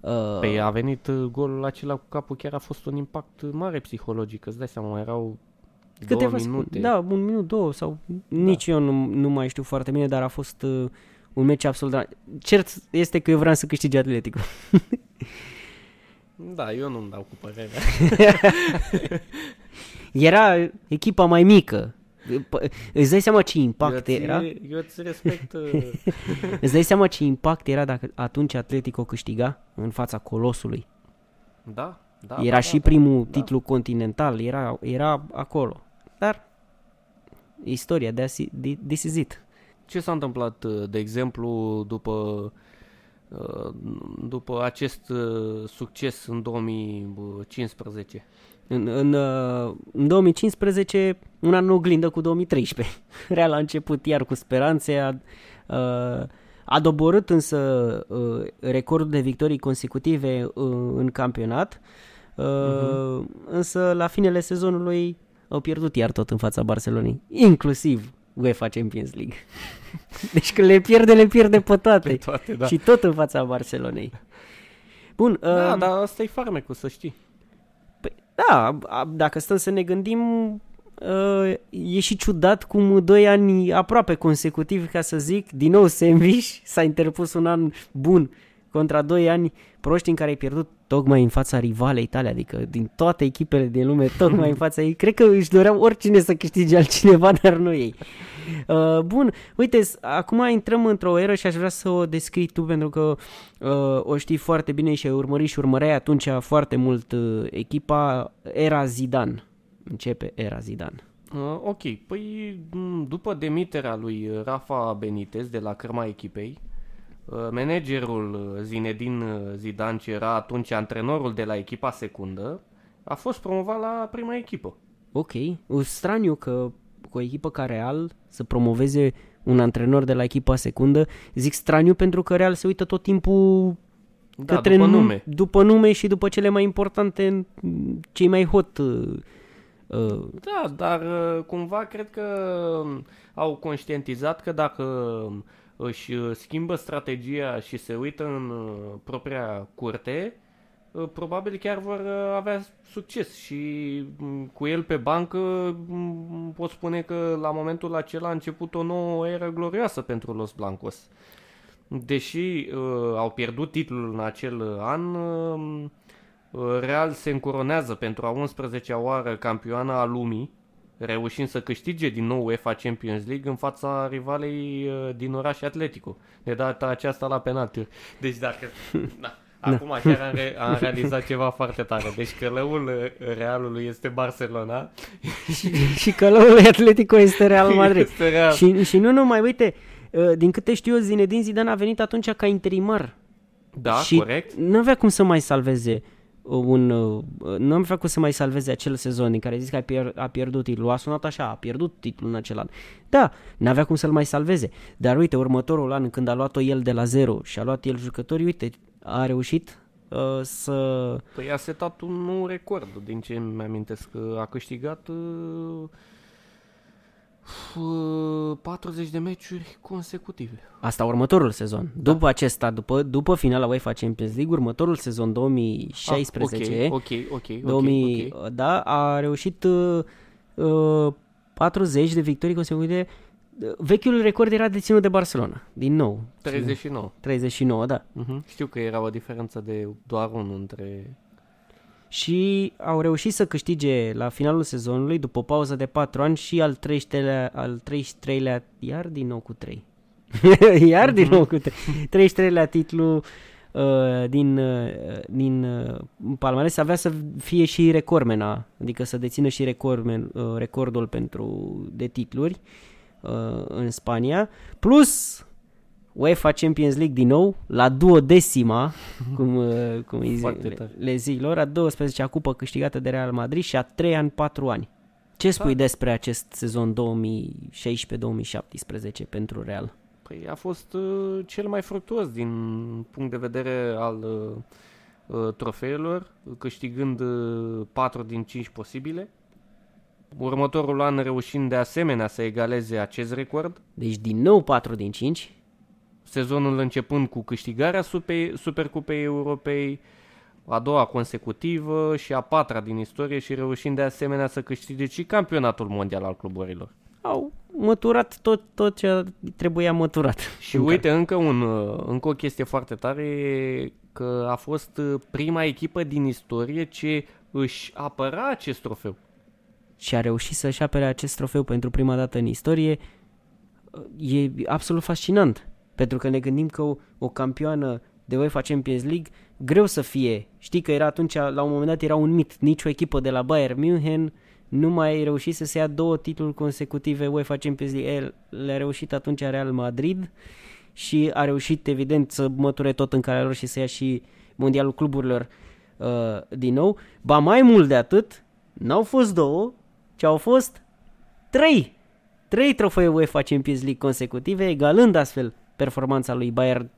S3: uh,
S2: Păi a venit uh, golul acela cu capul, chiar a fost un impact mare psihologic, îți dai seama, mai erau
S3: câteva
S2: două
S3: secunde,
S2: minute.
S3: da, un minut, două, sau nici eu nu, nu mai știu foarte bine, dar a fost uh, un meci absolut... dra- Cert este că eu vreau să câștige Atletico.
S2: da, eu nu-mi dau cu părerea.
S3: Era echipa mai mică. P- Îți dai seama ce impact
S2: eu,
S3: era?
S2: ți, eu îți respect uh,
S3: Îți dai seama ce impact era dacă atunci Atletico câștiga în fața colosului?
S2: da, da,
S3: era
S2: da,
S3: și
S2: da,
S3: primul
S2: da.
S3: titlu continental, era, era acolo. Dar istoria, that's it, thi- this is it.
S2: Ce s-a întâmplat, uh, de exemplu, după, uh, după acest uh, succes în 2015?
S3: În, în, uh, în 2015, un an în oglindă cu 2013. Real a început iar cu speranțe, a, uh, a doborât însă uh, recordul de victorii consecutive uh, în campionat, uh, însă la finele sezonului au pierdut iar tot în fața Barcelonei, inclusiv UEFA Champions League. deci când le pierde, le pierde pe toate.
S2: Pe toate, da.
S3: Și tot în fața Barcelonei. Bun,
S2: Da,
S3: um,
S2: dar asta e farmecul, să știi.
S3: Păi, da, a- dacă stăm să ne gândim, uh, e și ciudat cum doi ani aproape consecutivi, ca să zic, din nou se înviși, s-a interpus un an bun contra doi ani proști în care ai pierdut tocmai în fața rivalei tale, adică din toate echipele din lume, tocmai în fața ei. Cred că își doreau oricine să câștige altcineva, dar nu ei. Uh, bun, uite, s- acum intrăm într-o eră și aș vrea să o descrii tu pentru că uh, o știi foarte bine și ai urmărit și urmăreai atunci foarte mult uh, echipa era Zidane. Începe era Zidane.
S2: Uh, ok, păi m, după demiterea lui Rafa Benitez de la cărma echipei, uh, managerul uh, Zinedine Zidane, ce era atunci antrenorul de la echipa secundă, a fost promovat la prima echipă.
S3: Ok, o straniu că cu o echipă ca Real să promoveze un antrenor de la echipa secundă. Zic straniu pentru că Real se uită tot timpul
S2: Da,
S3: către
S2: după
S3: nu-
S2: nume.
S3: după nume și după cele mai importante, cei mai hot uh, uh,
S2: Da, dar uh, cumva cred că um, au conștientizat că dacă um, își uh, schimbă strategia și se uită în uh, propria curte, uh, probabil chiar vor uh, avea succes și m, cu el pe bancă m, pot spune că la momentul acela a început o nouă eră glorioasă pentru Los Blancos. Deși uh, au pierdut titlul în acel an, uh, Real se încoronează pentru a 11-a oară campioana a lumii, reușind să câștige din nou UEFA Champions League în fața rivalei uh, din oraș Atletico. De data aceasta la penalti. Deci dacă... Da. Acum chiar am, re- am realizat ceva foarte tare. Deci călăul uh, Realului este Barcelona.
S3: și, și călăul Atletico este Real Madrid.
S2: Este Real.
S3: și, și nu numai, uite, uh, din câte știu eu, Zinedine Zidane a venit atunci ca interimar.
S2: Da,
S3: și
S2: corect.
S3: nu avea cum să mai salveze un... uh, Nu avea cum să mai salveze acel sezon din care zis că a, pier, a pierdut titlul. A sunat așa, a pierdut titlul în acel an. Da, n-avea cum să-l mai salveze. Dar uite, următorul an când a luat-o el de la zero și a luat el jucătorii, uite, a reușit uh, să...
S2: Păi a setat un nou record, din ce îmi amintesc că a câștigat uh, f- 40 de meciuri consecutive.
S3: Asta următorul sezon. După acesta, după, după finala UEFA Champions League, următorul sezon 2016,
S2: Ah, ok, ok, ok, ok,
S3: 2000,
S2: ok.
S3: da, a reușit uh, uh, 40 de victorii consecutive. Uh, Vechiul record era deținut de Barcelona, din nou.
S2: 39.
S3: 39, da.
S2: Mhm. Știu că era o diferență de doar unul între...
S3: Și au reușit să câștige la finalul sezonului, după o pauză de 4 ani, și al 33-lea, al 33-lea iar din nou cu 3. iar din nou cu 3. 33-lea titlu uh, din, uh, din uh, palmares avea să fie și recordmena, adică să dețină și recordmen, uh, recordul pentru de titluri uh, în Spania, plus UEFA Champions League din nou, la duodecima, cum, uh, cum îi zi,
S2: Foarte
S3: le,
S2: tare.
S3: le zic lor, a 12-a cupă câștigată de Real Madrid și a 3 ani 4 ani. Ce spui despre acest sezon 2016-2017 pentru Real?
S2: Păi a fost uh, cel mai fructuos din punct de vedere al uh, uh, trofeelor, câștigând uh, 4 din 5 posibile. Următorul an reușind de asemenea să egaleze acest record,
S3: Deci din nou 4 din 5.
S2: sezonul începând cu câștigarea Super, Supercupei Europei, a doua consecutivă și a patra din istorie și reușind de asemenea să câștige și campionatul mondial al cluburilor.
S3: Au măturat tot, tot ce trebuia măturat.
S2: Și
S3: Încă.
S2: uite, încă, un, uh, încă o chestie foarte tare e că a fost uh, prima echipă din istorie ce își apăra acest trofeu.
S3: Și a reușit să-și apere acest trofeu pentru prima dată în istorie, e absolut fascinant. Pentru că ne gândim că o, o campioană de UEFA Champions League greu să fie. Știi că era atunci, la un moment dat era un mit, nicio echipă de la Bayern München nu mai reușit să se ia două titluri consecutive UEFA Champions League. El le-a reușit atunci Real Madrid și a reușit evident să măture tot în calea lor și să ia și mondialul cluburilor uh, din nou. Ba mai mult de atât, n-au fost două, ci au fost trei. Trei trofee UEFA Champions League consecutive, egalând astfel performanța lui Bayern.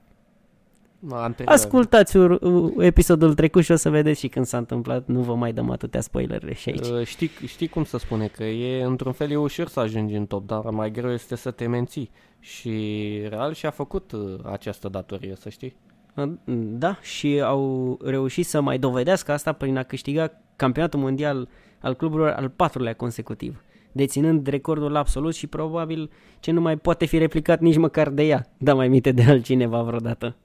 S2: Anterior.
S3: Ascultați ur- u- episodul trecut și o să vedeți și când s-a întâmplat. Nu vă mai dăm atâtea spoilere și aici.
S2: Uh, Știi, știi cum să spune, că e într-un fel e ușor să ajungi în top, dar mai greu este să te menții. Și Real și-a făcut uh, această datorie, să știi.
S3: Da, și au reușit să mai dovedească asta prin a câștiga campionatul mondial al cluburilor al patrulea consecutiv, deținând recordul absolut și probabil ce nu mai poate fi replicat nici măcar de ea, dar mai minte de altcineva vreodată.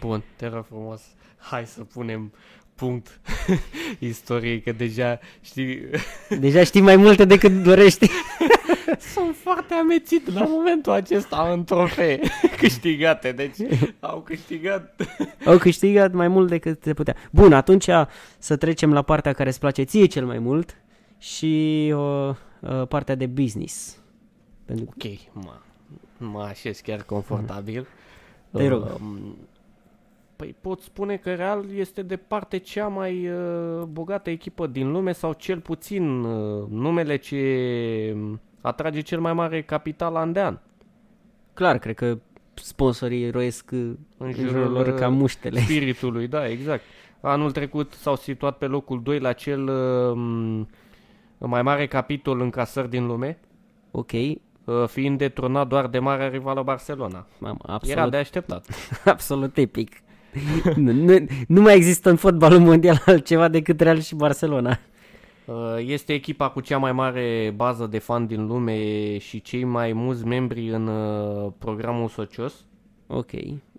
S2: Bun, te rog frumos, hai să punem punct istoriei, că deja știi,
S3: Deja știi mai multe decât dorești.
S2: sunt foarte amețit la momentul acesta în trofee câștigate, deci au câștigat
S3: Au câștigat mai mult decât se putea. Bun, atunci să trecem la partea care îți place ție cel mai mult și uh, uh, partea de business. Pentru că
S2: Ok, mă, mă așez chiar confortabil.
S3: Te rog.
S2: Um, Păi pot spune că Real este departe cea mai uh, bogată echipă din lume sau cel puțin uh, numele ce atrage cel mai mare capital an de an.
S3: clar, cred că sponsorii roiesc uh, în jurul lor
S2: uh,
S3: ca muștele.
S2: Spiritului, da, exact. Anul trecut s-au situat pe locul 2 la cel uh, mai mare capitol în casări din lume,
S3: Ok,
S2: uh, fiind detronat doar de marea rivală Barcelona.
S3: Mamă,
S2: Era
S3: absolut,
S2: de așteptat.
S3: absolut epic. nu, nu, nu mai există în fotbalul mondial altceva decât Real și Barcelona.
S2: Uh, Este echipa cu cea mai mare bază de fan din lume și cei mai mulți membri în uh, programul socios.
S3: Ok,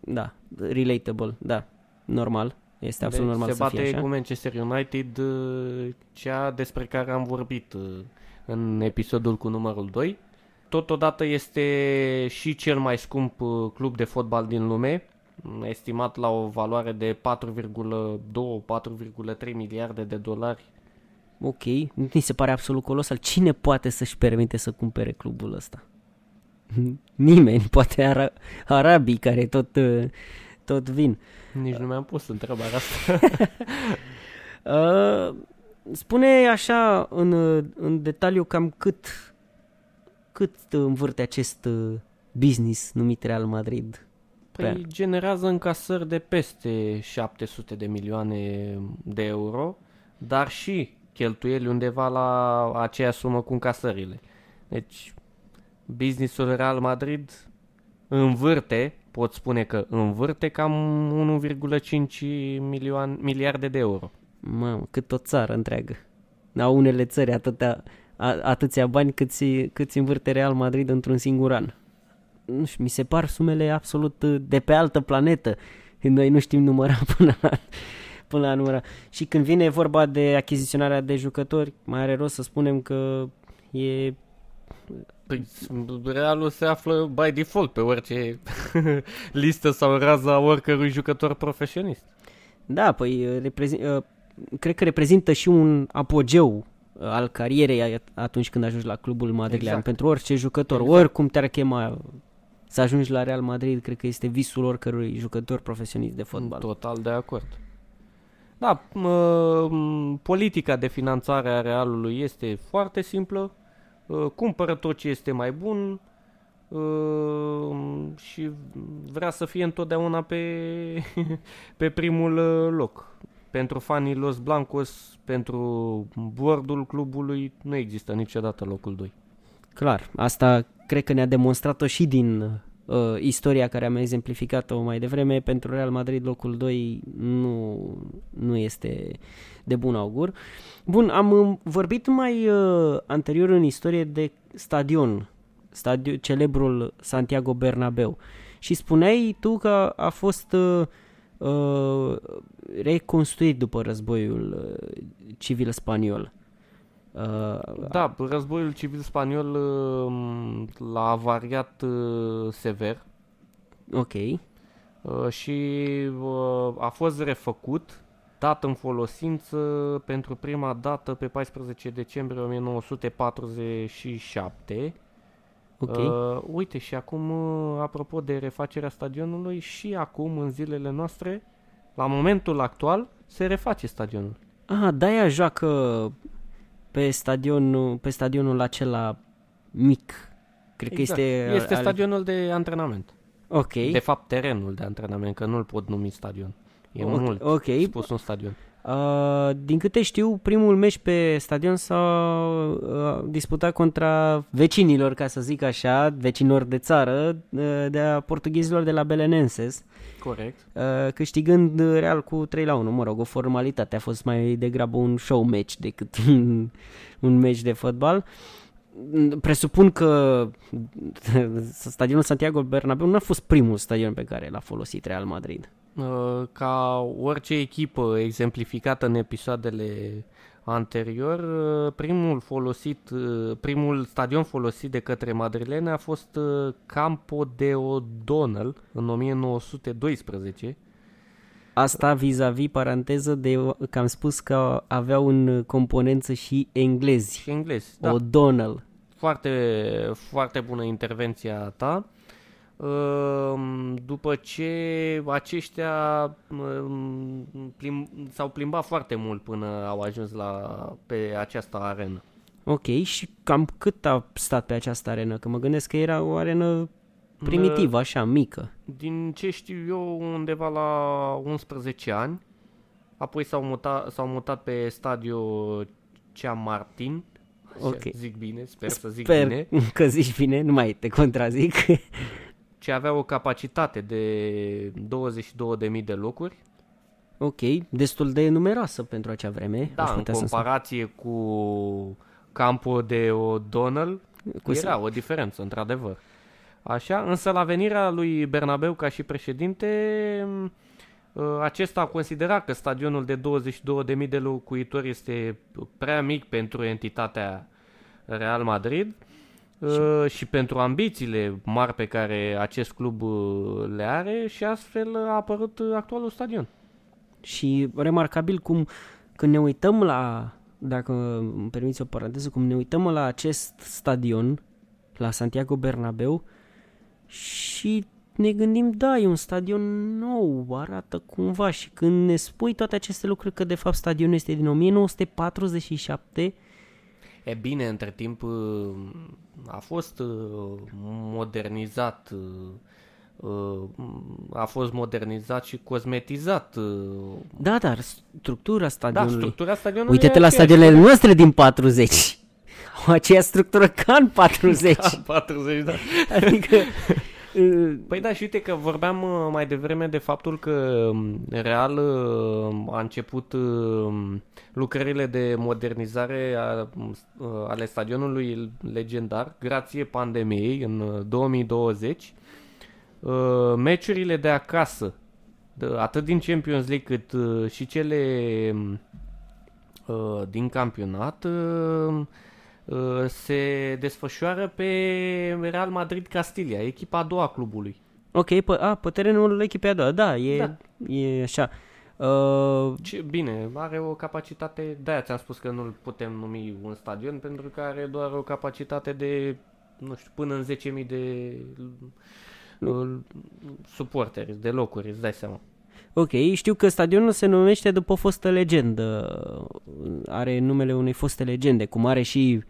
S3: da, relatable, da, normal. Este absolut
S2: Deci
S3: normal
S2: se
S3: să fie
S2: bate
S3: așa.
S2: cu Manchester United, uh, cea despre care am vorbit uh, în episodul cu numărul 2. Totodată este și cel mai scump uh, club de fotbal din lume, estimat la o valoare de 4,2-4,3 miliarde de dolari.
S3: Ok, nu mi se pare absolut colosal. Cine poate să-și permite să cumpere clubul ăsta? Nimeni, poate ara- arabii care tot, uh, tot vin.
S2: Nici nu mi-am pus întrebarea asta.
S3: Uh, spune așa în, uh, în detaliu cam cât, cât învârte acest uh, business numit Real Madrid.
S2: Păi
S3: Pe-
S2: generează încasări de peste 700 de milioane de euro, dar și cheltuieli undeva la aceea sumă cu încasările. Deci, businessul Real Madrid învârte, pot spune că învârte cam 1,5 milioane, miliarde de euro.
S3: Mamă, cât o țară întreagă. Au unele țări atâtea, a, atâția bani cât câți învârte Real Madrid într-un singur an. Nu știu, mi se par sumele absolut uh, de pe altă planetă. Noi nu știm număra până la, până la număra. Și când vine vorba de achiziționarea de jucători, mai are rost să spunem că e
S2: Păi, Realul se află by default pe orice listă sau raza oricărui jucător profesionist.
S3: Da, păi reprezint, cred că reprezintă și un apogeu uh, al carierei atunci când ajungi la clubul madrilean.
S2: Exact.
S3: Pentru orice jucător,
S2: Exact.
S3: oricum te-ar chema să ajungi la Real Madrid, cred că este visul oricărui jucător profesionist de fotbal.
S2: Total de acord. Da, mă, m, politica de finanțare a Realului este foarte simplă. Uh, Cumpără tot ce este mai bun uh, și vrea să fie întotdeauna pe, pe primul uh, loc. Pentru fanii Los Blancos, pentru bordul clubului, nu există niciodată locul 2.
S3: Clar, asta cred că ne-a demonstrat-o și din uh, istoria care am exemplificat-o mai devreme. Pentru Real Madrid locul 2 nu, nu este de bun augur. Bun, am uh, vorbit mai uh, anterior în istorie de stadion, stadion celebrul Santiago Bernabeu. Și spuneai tu că a fost uh, uh, reconstruit după războiul uh, civil spaniol. Uh,
S2: Da, războiul civil spaniol uh, l-a avariat uh, sever
S3: Ok.
S2: uh, și uh, a fost refăcut, dat în folosință pentru prima dată pe 14 decembrie 1947.
S3: Ok.
S2: Uh, uite, și acum, uh, apropo de refacerea stadionului, și acum, în zilele noastre, la momentul actual, se reface stadionul.
S3: Ah, de-aia joacă pe stadionul, pe stadionul acela mic. Cred că este...
S2: este
S3: al-
S2: stadionul de antrenament.
S3: Ok.
S2: De fapt, terenul de antrenament, că nu-l pot numi stadion. E
S3: Ok,
S2: mult
S3: ok.
S2: spus un stadion.
S3: Uh, din câte știu, primul meci pe stadion s-a uh, disputat contra vecinilor, ca să zic așa, vecinilor de țară, uh, de a portughezilor de la Belenenses,
S2: Corect.
S3: uh, câștigând Real cu 3 la 1. Mă rog, o formalitate, a fost mai degrabă un show match decât un, un meci de fotbal. Presupun că stadionul Santiago Bernabeu nu a fost primul stadion pe care l-a folosit Real Madrid.
S2: Uh, Ca orice echipă exemplificată în episoadele anterior, uh, primul folosit, uh, primul stadion folosit de către madrilene a fost uh, Campo de O'Donnell în 1912.
S3: Asta vis-a-vis, paranteză, de că am spus că aveau în componență și englezi.
S2: Și englez. Da.
S3: O'Donnell.
S2: Foarte, foarte bună intervenția ta. Ehm, După ce aceștia ehm, plim, s-au plimbat foarte mult până au ajuns la, pe această arenă.
S3: Ok, și cam cât a stat pe această arenă? Că mă gândesc că era o arenă primitivă, așa, mică.
S2: Din ce știu eu, undeva la 11 ani. Apoi s-au mutat, s-au mutat pe stadio Cea Martin. Așa,
S3: Ok.
S2: Zic bine, sper să zic
S3: Sper
S2: bine.
S3: că zici bine, nu mai te contrazic.
S2: Ce avea o capacitate de 22.000 de locuri.
S3: ok, destul de numeroasă pentru acea vreme.
S2: Da,
S3: aș
S2: în
S3: putea să spun.
S2: comparație cu Campo de O'Donnell,
S3: Cu
S2: era o diferență, într-adevăr. Așa, însă la venirea lui Bernabeu ca și președinte, m, ă, acesta a considerat că stadionul de 22.000 de locuitori este prea mic pentru entitatea Real Madrid și, și pentru ambițiile mari pe care acest club ă, le are și astfel a apărut actualul stadion.
S3: Și remarcabil cum când ne uităm la, dacă îmi permiți o paranteză, cum ne uităm la acest stadion la Santiago Bernabeu și ne gândim, da, e un stadion nou, arată cumva și când ne spui toate aceste lucruri că de fapt stadionul este din 1947,
S2: E bine, între timp uh, a fost uh, modernizat, uh, uh, a fost modernizat și cosmetizat. uh,
S3: da, dar structura
S2: Da,
S3: stadionului...
S2: structura stadionului
S3: Uite-te
S2: e
S3: la
S2: aceeași.
S3: stadionele noastre din 40. Au aceeași structură ca în 40.
S2: Da, 40, da.
S3: Adică... uh,
S2: Păi da, și uite că vorbeam uh, mai devreme de faptul că um, Real uh, a început uh, lucrările de modernizare a, uh, ale stadionului legendar grație pandemiei în uh, 2020. Uh, Meciurile de acasă, de- atât din Champions League cât uh, și cele um, uh, din campionat, uh, uh, se desfășoară pe Real Madrid Castilia, echipa a doua a clubului.
S3: Ok, pe, a, pe terenul echipei a doua, da, e,
S2: Da.
S3: e așa. Uh,
S2: Ce, bine, are o capacitate, de-aia ți-am spus că nu-l putem numi un stadion, pentru că are doar o capacitate de, nu știu, până în 10.000 de uh, suporteri, de locuri, îți dai seama.
S3: ok, știu că stadionul se numește după o fostă legendă. Are numele unei foste legende, cum are și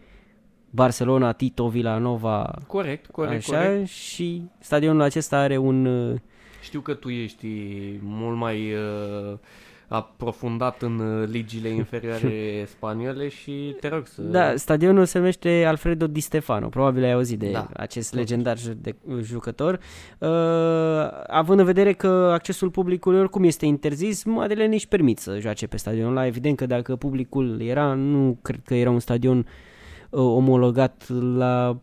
S3: Barcelona, Tito, Villanova,
S2: Corect, corect,
S3: așa,
S2: corect.
S3: și stadionul acesta are un... uh,
S2: Știu că tu ești mult mai uh, aprofundat în uh, ligile inferioare spaniole și te rog să...
S3: Da, stadionul se numește Alfredo Di Stefano, probabil ai auzit de
S2: Da.
S3: acest legendar ju- de, jucător. Uh, având în vedere că accesul publicului oricum este interzis, Madele își permit să joace pe stadionul ăla. Evident că dacă publicul era, nu cred că era un stadion uh, omologat la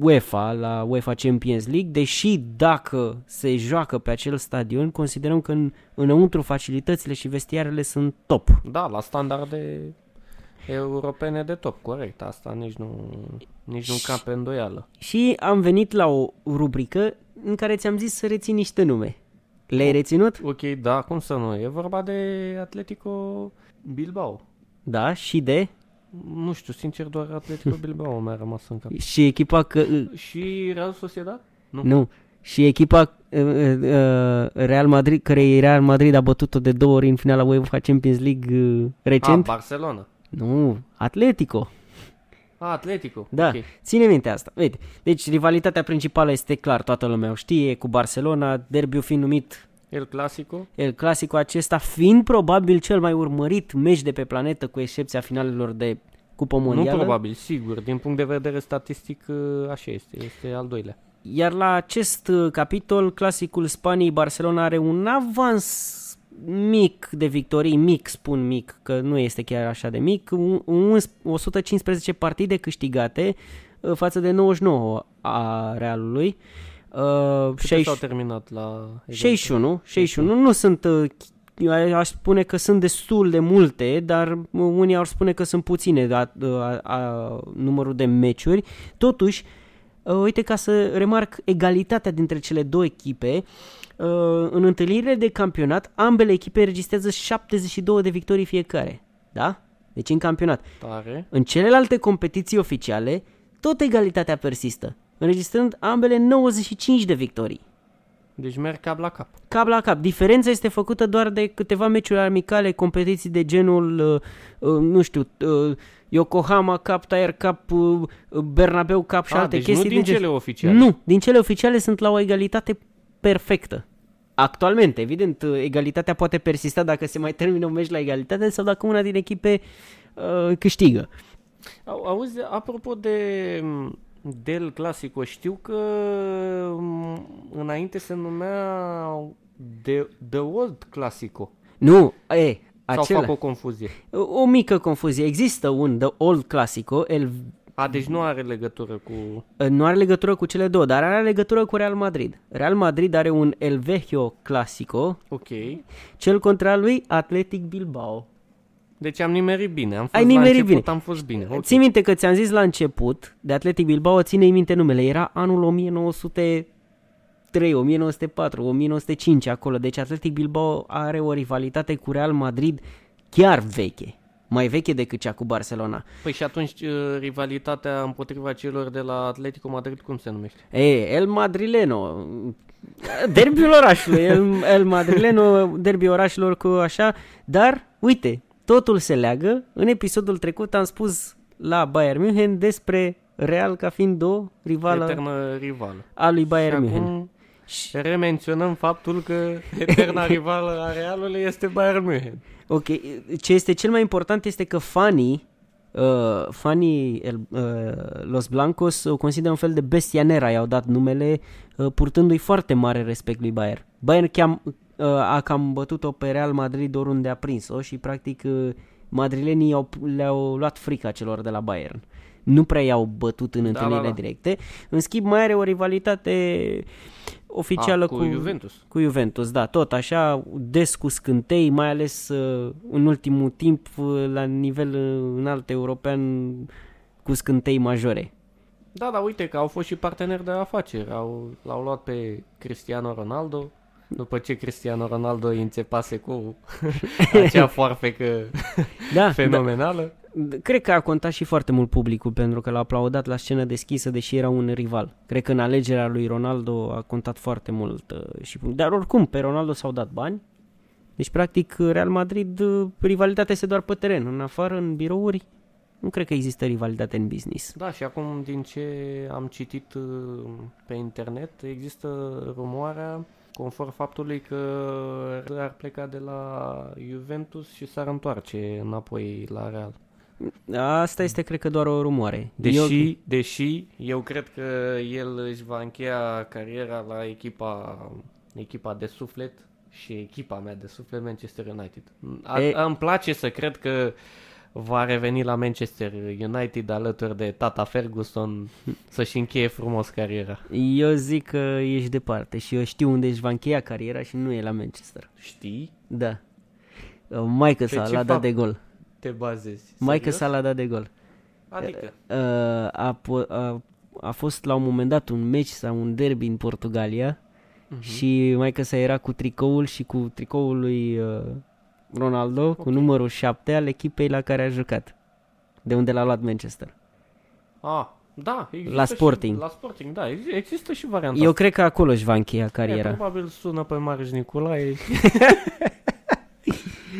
S3: UEFA, la UEFA Champions League, deși dacă se joacă pe acel stadion, considerăm că în, înăuntru facilitățile și vestiarele sunt top.
S2: Da, la standarde europene de top, corect. Asta nici nu, nici nu cam pe îndoială.
S3: Și am venit la o rubrică în care ți-am zis să reții niște nume. Le-ai reținut?
S2: Ok, da, cum să nu? E vorba de Atletico Bilbao.
S3: Da, și de?
S2: Nu știu, sincer, doar Atletico Bilbao mi-a rămas în cap.
S3: Și echipa că...
S2: Și Real Sociedad? Nu.
S3: Nu. Și echipa uh, uh, Real Madrid, care Real Madrid a bătut-o de două ori în finala UEFA Champions League uh,
S2: Ah,
S3: recent.
S2: Barcelona.
S3: nu, Atletico.
S2: Ah, Atletico.
S3: Da,
S2: Ok.
S3: ține minte asta. Uite, deci rivalitatea principală este clar, toată lumea o știe, cu Barcelona, derbiul fiind numit
S2: El Clasico.
S3: El Clasicul acesta fiind probabil cel mai urmărit meci de pe planetă, cu excepția finalelor de Cupă Mondială.
S2: Nu probabil, sigur. Din punct de vedere statistic, ă, așa este. Este al doilea.
S3: Iar la acest uh, capitol, clasicul Spaniei, Barcelona are un avans mic de victorii, mic spun mic, că nu este chiar așa de mic, un- un- 115 partide câștigate uh, față de 99 a Realului. Uh,
S2: Câte
S3: 60
S2: s-au terminat la...
S3: 61, 61, nu sunt, uh, eu aș spune că sunt destul de multe, dar uh, unii ar spune că sunt puține a, a, a, numărul de meciuri. Totuși, uh, uite ca să remarc egalitatea dintre cele două echipe, uh, în întâlnirile de campionat, ambele echipe registrează 72 de victorii fiecare. Da? Deci în campionat.
S2: Tare.
S3: În celelalte competiții oficiale, tot egalitatea persistă, înregistrând ambele 95 de victorii
S2: Deci merg cap la cap.
S3: cap la cap. Diferența este făcută doar de câteva meciuri amicale, competiții de genul, uh, uh, nu știu, uh, Yokohama Cup, Tire Cup, uh, Bernabeu Cup și
S2: Ah,
S3: alte
S2: deci
S3: chestii.
S2: nu din
S3: gen-
S2: cele oficiale.
S3: Nu, din cele oficiale sunt la o egalitate perfectă. Actualmente, evident, uh, egalitatea poate persista dacă se mai termină un meci la egalitate sau dacă una din echipe uh, câștigă.
S2: Au, auzi, apropo de m, Del Clasico, știu că m, înainte se numea The, The Old Clasico.
S3: Nu, e,
S2: Sau
S3: acela.
S2: fac o confuzie?
S3: O, o mică confuzie. Există un The Old Clasico, el
S2: A, deci nu are legătură cu...
S3: Nu are legătură cu cele două, dar are legătură cu Real Madrid. Real Madrid are un El Vecchio Clasico,
S2: Ok.
S3: cel contra lui Athletic Bilbao.
S2: Deci am nimerit bine. Am fost
S3: Ai
S2: la
S3: nimerit
S2: început,
S3: bine.
S2: am fost bine. Ok.
S3: Ții minte că ți-am zis la început de Athletic Bilbao, ține minte numele, era anul 1903, 1904, 1905 acolo, deci Athletic Bilbao are o rivalitate cu Real Madrid chiar veche. mai veche decât cea cu Barcelona.
S2: Păi și atunci uh, rivalitatea împotriva celor de la Atletico Madrid cum se numește?
S3: E, El Madrileno, derbiul orașului, El, El Madrileno, derbiul orașilor cu așa, dar uite, totul se leagă. În episodul trecut am spus la Bayern München despre Real ca fiind o rivală
S2: Eternă rivală.
S3: a lui Bayern
S2: și
S3: München.
S2: acum remenționăm faptul că eterna rivală a Realului este Bayern München.
S3: Ok, ce este cel mai important este că fanii, uh, fanii el, uh, Los Blancos o consideră un fel de bestia nera, i-au dat numele, uh, purtându-i foarte mare respect lui Bayern. Bayern chiam, uh, a cam bătut-o pe Real Madrid oriunde a prins-o și practic uh, madrilenii au, le-au luat frica celor de la Bayern. Nu prea i-au bătut în
S2: Da,
S3: întâlnirile
S2: da, da.
S3: directe. În schimb, mai are o rivalitate oficială
S2: Ah, cu Juventus.
S3: cu Juventus, da, tot așa, des cu scântei, mai ales uh, în ultimul timp uh, la nivel uh, înalt european cu scântei majore.
S2: Da, da, uite că au fost și parteneri de afaceri. Au, l-au luat pe Cristiano Ronaldo, după ce Cristiano Ronaldo îi înțepase cu acea foarfecă
S3: Da,
S2: fenomenală.
S3: da, cred că a contat și foarte mult publicul pentru că l-a aplaudat la scenă deschisă deși era un rival. Cred că în alegerea lui Ronaldo a contat foarte mult uh, și dar oricum pe Ronaldo s-au dat bani. Deci practic Real Madrid uh, rivalitatea este doar pe teren, în afară în birouri nu cred că există rivalitate în business.
S2: Da, și acum din ce am citit uh, pe internet, există rumoarea conform faptului că ar pleca de la Juventus și s-ar întoarce înapoi la Real.
S3: Asta este, cred că, doar o rumoare.
S2: Deși,
S3: Eu,
S2: deși eu cred că el își va încheia cariera la echipa, echipa de suflet și echipa mea de suflet Manchester United. A,
S3: E-
S2: îmi place să cred că va reveni la Manchester United alături de tata Ferguson să-și încheie frumos cariera.
S3: eu zic că ești departe și eu știu unde își va încheia cariera și nu e la Manchester.
S2: Știi?
S3: Da. Maică
S2: Pe
S3: sa
S2: ce
S3: l-a dat
S2: fapt?
S3: de gol.
S2: Te bazezi.
S3: Maică
S2: Serios?
S3: sa l-a dat de gol.
S2: Adică?
S3: Uh, a, po- a, a fost la un moment dat un meci sau un derby în Portugalia
S2: Mhm.
S3: și maică sa era cu tricoul și cu tricoul lui uh, Ronaldo, cu numărul 7 al echipei la care a jucat. De unde l-a luat Manchester.
S2: Ah, da. Există
S3: La Sporting.
S2: Și, la Sporting, da. ex- Există și varianta
S3: Eu
S2: asta.
S3: cred că acolo își va încheia
S2: E,
S3: cariera.
S2: probabil sună pe Marius Nicolae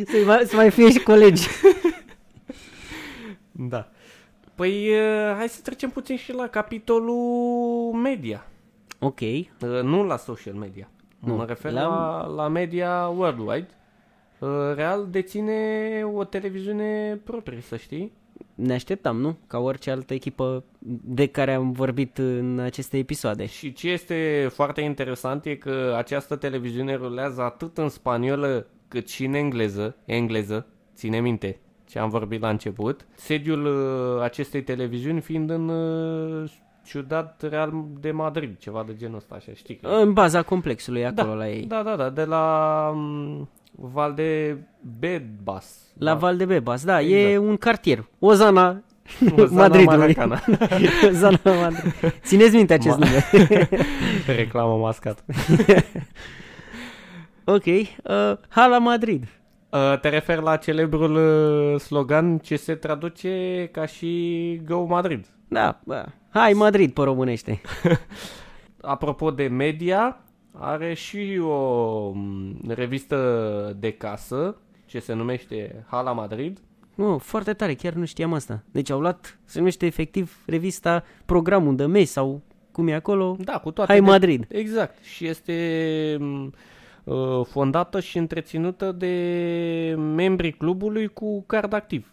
S3: Să mai, să mai fie și colegi.
S2: Da. Păi, uh, hai să trecem puțin și la capitolul media.
S3: ok.
S2: Uh, Nu la social media.
S3: Nu,
S2: Mă refer
S3: la-
S2: la, la media worldwide. Uh, Real deține o televiziune proprie, să știi.
S3: Ne așteptam, nu? Ca orice altă echipă de care am vorbit în aceste episoade.
S2: Și ce este foarte interesant e că această televiziune rulează atât în spaniolă cât și în engleză. Engleză, ține minte ce am vorbit la început. Sediul uh, acestei televiziuni fiind în uh, Ciudat Real de Madrid, ceva de genul ăsta, așa, știi? Că...
S3: În baza complexului, acolo la ei.
S2: Da, da, da, de la um, Valdebebas.
S3: La Valdebebas, da, e
S2: Exact.
S3: un cartier. Ozana,
S2: Ozana
S3: Madridului.
S2: Maracana.
S3: Ozana Madrid. Țineți minte acest
S2: Ma-
S3: nume.
S2: Reclamă mascat.
S3: ok, uh, Hala Madrid.
S2: Uh, te referi la celebrul uh, slogan ce se traduce ca și Go Madrid.
S3: Da, bă. hai Madrid pe românește.
S2: Apropo de media, are și o m, revistă de casă ce se numește Hala Madrid.
S3: Nu, foarte tare, chiar nu știam asta. Deci au luat, se numește efectiv revista Programul de mes sau cum e acolo.
S2: Da, cu toate
S3: Hai
S2: de-
S3: Madrid.
S2: Exact. Și este m, uh, fondată și întreținută de membrii clubului cu card activ.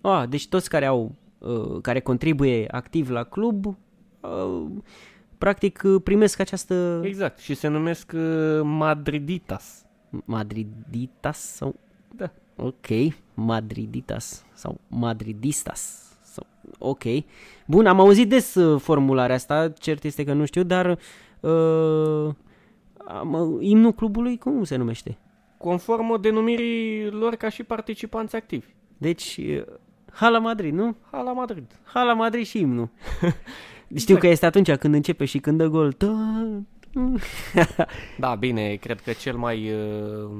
S3: Ah, deci toți care au, uh, care contribuie activ la club, uh, practic uh, primesc această
S2: Exact. Și se numesc uh, Madriditas.
S3: Madriditas sau...
S2: Da.
S3: Ok, Madriditas sau Madridistas. Sau, ok. Bun, am auzit des uh, formularea asta, cert este că nu știu, dar uh, am, uh, imnul clubului cum se numește?
S2: Conform denumirii lor ca și participanți activi.
S3: Deci, uh, Hala Madrid, nu?
S2: Hala Madrid.
S3: Hala Madrid și imnul. Știu că este atunci când începe și când dă gol. Tă-
S2: Da, bine, cred că cel mai uh,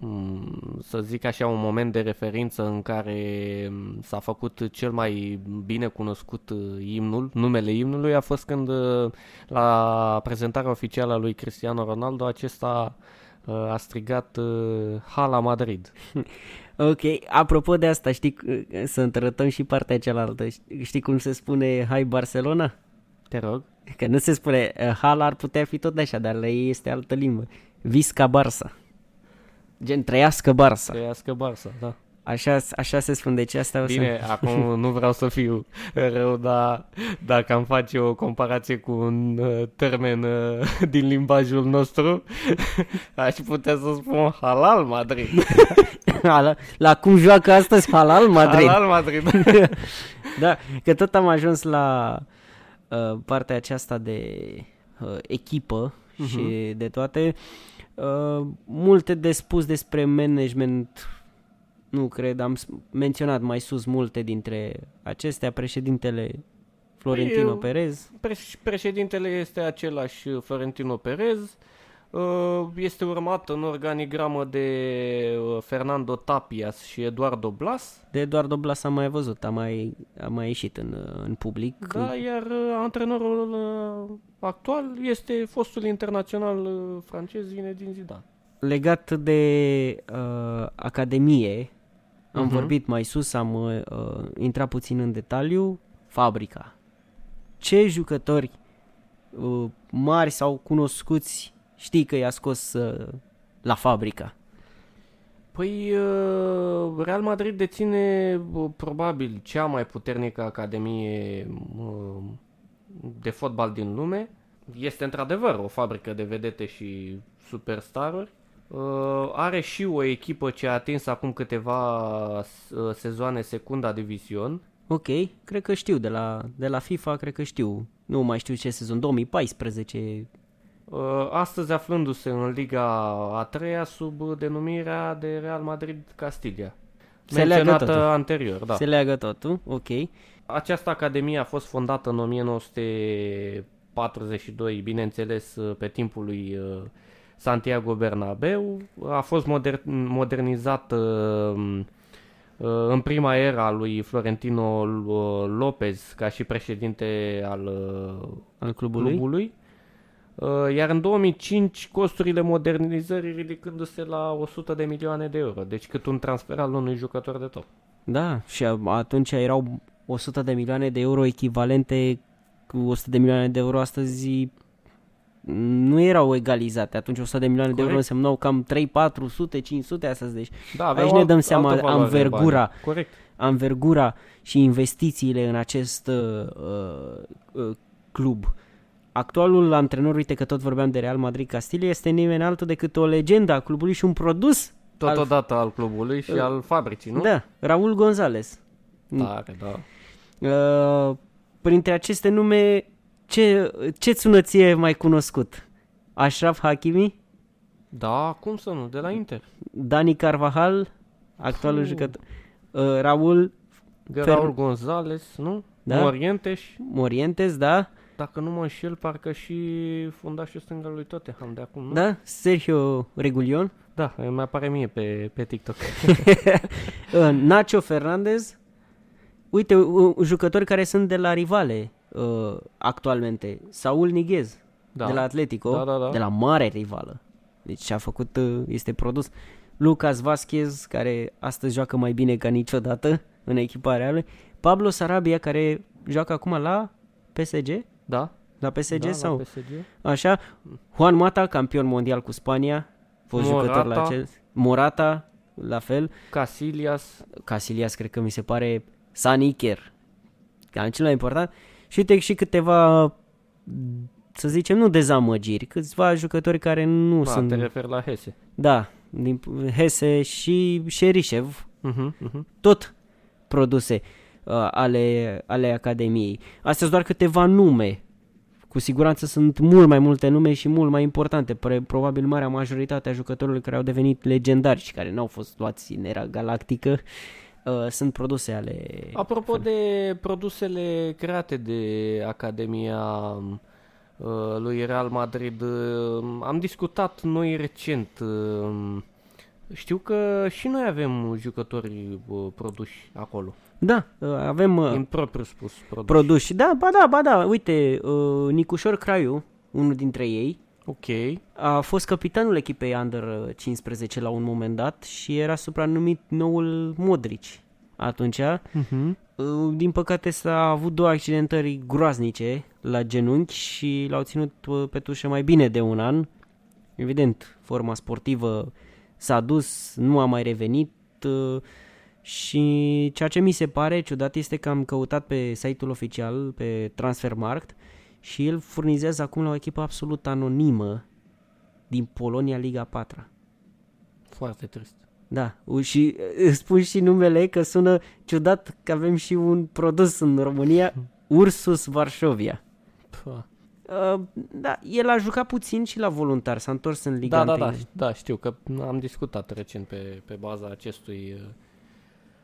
S2: mm, să zic așa, un moment de referință în care mm, s-a făcut cel mai bine cunoscut uh, imnul, numele imnului a fost când uh, la prezentarea oficială a lui Cristiano Ronaldo acesta uh, a strigat uh, Hala Madrid.
S3: Ok, apropo de asta, știi, uh, să întărătăm și partea cealaltă. Știi cum se spune Hai Barcelona?
S2: Te rog.
S3: Că nu se spune, uh, Hala ar putea fi tot așa, dar la ei este altă limbă. Visca Barça. Gen, trăiască Barça.
S2: Trăiască Barça, da.
S3: Așa, așa se spune, deci asta o să...
S2: Bine, acum nu vreau să fiu rău, dar dacă am face o comparație cu un uh, termen uh, din limbajul nostru, aș putea să spun Halal Madrid.
S3: la, la cum joacă astăzi Halal Madrid.
S2: Halal Madrid.
S3: da, că tot am ajuns la uh, partea aceasta de uh, echipă uh-huh. și de toate. Uh, multe de spus despre management nu cred, am menționat mai sus multe dintre acestea, președintele Florentino
S2: Păi,
S3: Perez.
S2: Preș- președintele este același uh, Florentino Perez. Uh, Este urmat în organigramă de uh, Fernando Tapias și Eduardo Blas.
S3: De Eduardo Blas am mai văzut, a mai, a mai ieșit în, în public.
S2: Da, iar uh, antrenorul uh, actual este fostul internațional uh, francez Zinedine Zidane.
S3: Legat de uh, Academie, am
S2: Mhm.
S3: vorbit mai sus, am uh, uh, intrat puțin în detaliu, fabrica. Ce jucători uh, mari sau cunoscuți știi că i-a scos uh, la fabrica?
S2: Păi uh, Real Madrid deține uh, probabil cea mai puternică academie uh, de fotbal din lume. Este într-adevăr o fabrică de vedete și superstaruri. Uh, Are și o echipă ce a atins acum câteva uh, sezoane secunda divizion.
S3: Ok, cred că știu, de la, de la FIFA cred că știu. Nu mai știu ce sezon, 2014.
S2: Uh, Astăzi aflându-se în Liga a treia sub uh, denumirea de Real Madrid Castilla.
S3: Se leagă
S2: Menționată
S3: totul.
S2: anterior, da.
S3: Se leagă totul, ok.
S2: Această academie a fost fondată în 1942, bineînțeles, pe timpul lui uh, Santiago Bernabeu. A fost moder- modernizată uh, uh, în prima era a lui Florentino uh, Lopez ca și președinte al uh,
S3: Al clubului.
S2: clubului. Uh, Iar în 2005 costurile modernizării ridicându-se la 100 de milioane de euro, deci cât un transfer al unui jucător de top.
S3: Da, și a- atunci erau 100 de milioane de euro echivalente cu 100 de milioane de euro astăzi nu erau egalizate. Atunci 100 de milioane de euro
S2: Corect.
S3: însemnau cam 3, 400, 500 astăzi. Deci
S2: Da,
S3: Aici
S2: aveau
S3: ne
S2: alt-
S3: dăm seama
S2: altă valoare de
S3: anvergura.
S2: bani. Corect.
S3: anvergura și investițiile în acest uh, uh, uh, club. Actualul antrenor, uite că tot vorbeam de Real Madrid Castilla, este nimeni altul decât o legendă a clubului și un produs.
S2: Totodată al clubului și
S3: Uh,
S2: al fabricii, nu?
S3: Da, Raul González.
S2: Tare, da.
S3: Uh, printre aceste nume, ce, ce ți ție mai cunoscut? Ashraf Hakimi,
S2: Da, cum să nu, de la Inter.
S3: Dani Carvajal, actualul
S2: Puh.
S3: jucător, uh, Raul
S2: De Raul González, nu?
S3: Da.
S2: Da. Morientes,
S3: Morientes, da?
S2: dacă nu mă înșel, parcă și fundașul stâng al lui Tottenham de acum, nu?
S3: Da? Sergio Regulion,
S2: Da, mi apare mie pe, pe TikTok.
S3: Uh, Nacho Fernandez, uite, uh, jucători care sunt de la rivale uh, actualmente. Saul Niguez,
S2: Da.
S3: de la Atletico,
S2: Da, da, da.
S3: de la mare rivală. Deci a făcut, uh, este produs. Lucas Vasquez, care astăzi joacă mai bine ca niciodată în echipa reală. Pablo Sarabia, care joacă acum la PSG,
S2: Da?
S3: la PSG
S2: da,
S3: sau
S2: La PSG.
S3: așa. Juan Mata, campion mondial cu Spania, fost
S2: Morata.
S3: jucător la acel. Morata, la fel.
S2: Casillas,
S3: Casilias cred că mi se pare San Iker, ca cel mai important. Și uite și câteva, să zicem, nu dezamăgiri, câțiva jucători care nu
S2: da,
S3: sunt...
S2: te referi la Hese.
S3: Da, din Hese și Șerișev,
S2: Uh-huh, uh-huh.
S3: tot produse uh, ale, ale Academiei. Astea sunt doar câteva nume. Cu siguranță sunt mult mai multe nume și mult mai importante. Pre- probabil marea majoritate a jucătorilor care au devenit legendari și care n-au fost luați în era galactică uh, sunt produse ale...
S2: Apropo de produsele create de Academia uh, lui Real Madrid, uh, am discutat noi recent uh, Știu că și noi avem jucători uh, produși acolo.
S3: Da, uh, avem uh,
S2: În propriu spus produși.
S3: produși. Da, ba da, ba da, uite, uh, Nicușor Craiu, unul dintre ei,
S2: ok.
S3: a fost capitanul echipei Under 15 la un moment dat și era supranumit noul Modric atunci.
S2: Uh-huh.
S3: Uh, Din păcate s-a avut două accidentări groaznice la genunchi și l-au ținut uh, pe tușă mai bine de un an. Evident, forma sportivă s-a dus, nu a mai revenit uh, și ceea ce mi se pare ciudat este că am căutat pe site-ul oficial, pe Transfermarkt și el furnizează acum la o echipă absolut anonimă din Polonia Liga 4
S2: Foarte trist.
S3: da, u- și uh, spun și numele că sună ciudat că avem și un produs în România, Ursus Varșovia.
S2: Pă.
S3: Uh, da, el a jucat puțin și la voluntar, s-a întors în Liga
S2: Da, da,
S3: 1.
S2: da, da, știu că am discutat recent pe, pe baza acestui... uh,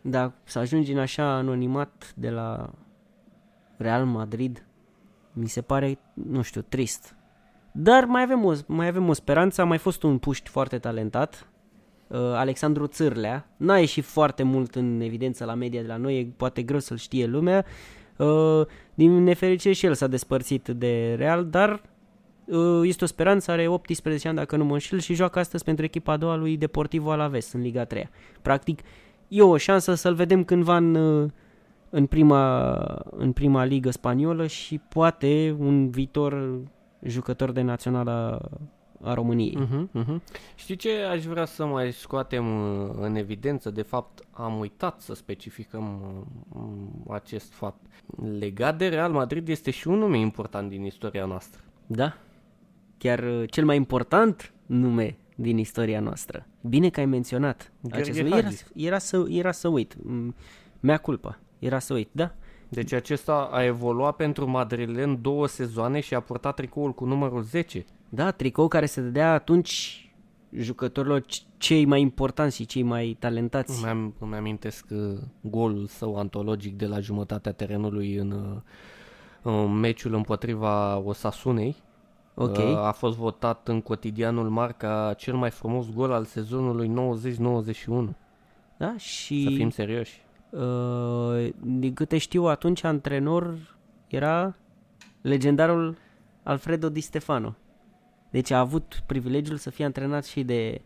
S3: Da, să ajungi în așa anonimat de la Real Madrid, mi se pare, nu știu, trist. Dar mai avem o, mai avem o speranță, a mai fost un puști foarte talentat, uh, Alexandru Țârlea, n-a ieșit foarte mult în evidență la media de la noi, e poate greu să-l știe lumea, uh, din nefericire și el s-a despărțit de Real, dar uh, este o speranță, are 18 ani dacă nu mă înșel și joacă astăzi pentru echipa a doua lui Deportivo Alaves în Liga 3 Practic, e o șansă să-l vedem cândva în, uh, în, prima, în prima ligă spaniolă și poate un viitor jucător de națională a României.
S2: Uh-huh, uh-huh. Știi ce aș vrea să mai scoatem uh, în evidență? De fapt, am uitat să specificăm uh, acest fapt. Legat de Real Madrid este și un nume important din istoria noastră.
S3: Da? Chiar uh, cel mai important nume din istoria noastră. Bine că ai menționat
S2: Gheorghe
S3: acest nume. Era,
S2: Hagi.
S3: era, să, era să uit. Mm, Mea culpa. Era să uit, da?
S2: Deci acesta a evoluat pentru madrilen două sezoane și a purtat tricoul cu numărul 10.
S3: Da, tricou care se dădea atunci jucătorilor c- cei mai importanți și cei mai talentați.
S2: Îmi, îmi amintesc uh, golul său antologic de la jumătatea terenului în, uh, în meciul împotriva Osasunei.
S3: Ok.
S2: Uh, A fost votat în cotidianul Marca cel mai frumos gol al sezonului 90-91.
S3: Da?
S2: Să
S3: Și
S2: fim serioși.
S3: Uh, din câte știu atunci antrenor era legendarul Alfredo Di Stefano. Deci a avut privilegiul să fie antrenat și de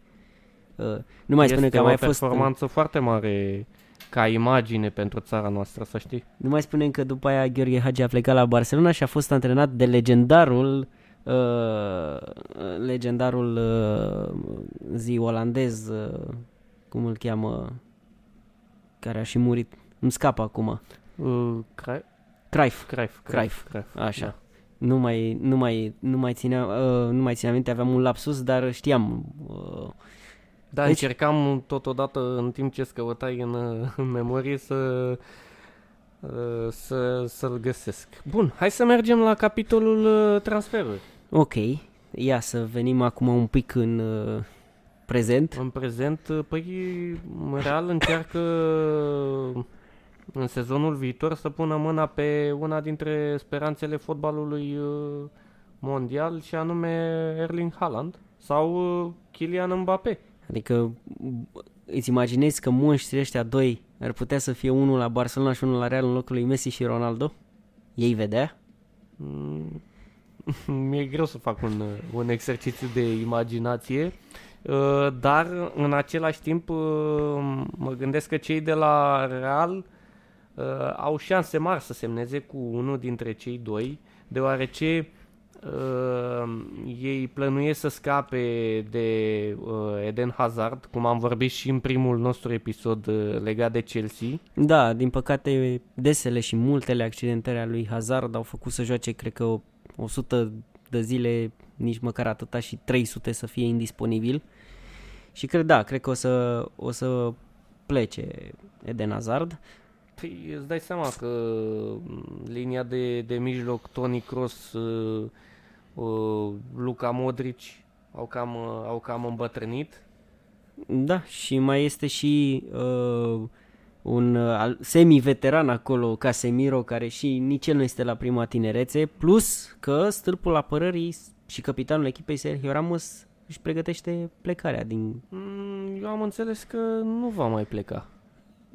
S3: uh, nu mai spune
S2: este
S3: că a
S2: o
S3: mai fost
S2: performanță foarte mare ca imagine pentru țara noastră, să știi.
S3: Nu mai spunem că după aia Gheorghe Hagi a plecat la Barcelona și a fost antrenat de legendarul uh, legendarul uh, zi olandez uh, cum îl cheamă care a și murit îmi scapă acum
S2: Uh, Cruyff,
S3: Cruyff
S2: Cruyff,
S3: Cruyff.
S2: Cruyff.
S3: Așa.
S2: Da.
S3: nu mai nu mai nu mai țineam uh, nu mai țineam minte aveam un lapsus dar știam uh,
S2: Da,
S3: Deci-
S2: deci... încercam totodată în timp ce scăutai în, uh, în memorie să, uh, să, să-l găsesc. Bun, hai să mergem la capitolul uh, transferuri.
S3: ok ia să venim acum un pic în uh, prezent
S2: În prezent, uh, păi, Real încearcă în sezonul viitor să pună mâna pe una dintre speranțele fotbalului uh, mondial și anume Erling Haaland sau uh, Kylian Mbappé.
S3: Adică m, îți imaginezi că monștrii ăștia doi ar putea să fie unul la Barcelona și unul la Real în locul lui Messi și Ronaldo? Ei vedea?
S2: Mm, Mi-e greu să fac un, uh, un exercițiu de imaginație, uh, dar în același timp uh, mă gândesc că cei de la Real uh, au șanse mari să semneze cu unul dintre cei doi, deoarece uh, ei plănuiesc să scape de uh, Eden Hazard, cum am vorbit și în primul nostru episod uh, legat de Chelsea.
S3: Da, din păcate desele și multele accidentări ale lui Hazard au făcut să joace, cred că 100 de zile, nici măcar atâta și 300 să fie indisponibil. Și cred, da, cred că o să, o să plece Eden Hazard.
S2: Păi îți dai seama că m, linia de, de mijloc, Toni Kroos, uh, uh, Luka Modric au cam, uh, au cam îmbătrânit.
S3: Da, și mai este și uh, un uh, al- semi-veteran acolo, Casemiro, care și nici el nu este la prima tinerețe, plus că stâlpul apărării și capitanul echipei Sergio Ramos își pregătește plecarea din...
S2: Mm, Eu am înțeles că nu va mai pleca.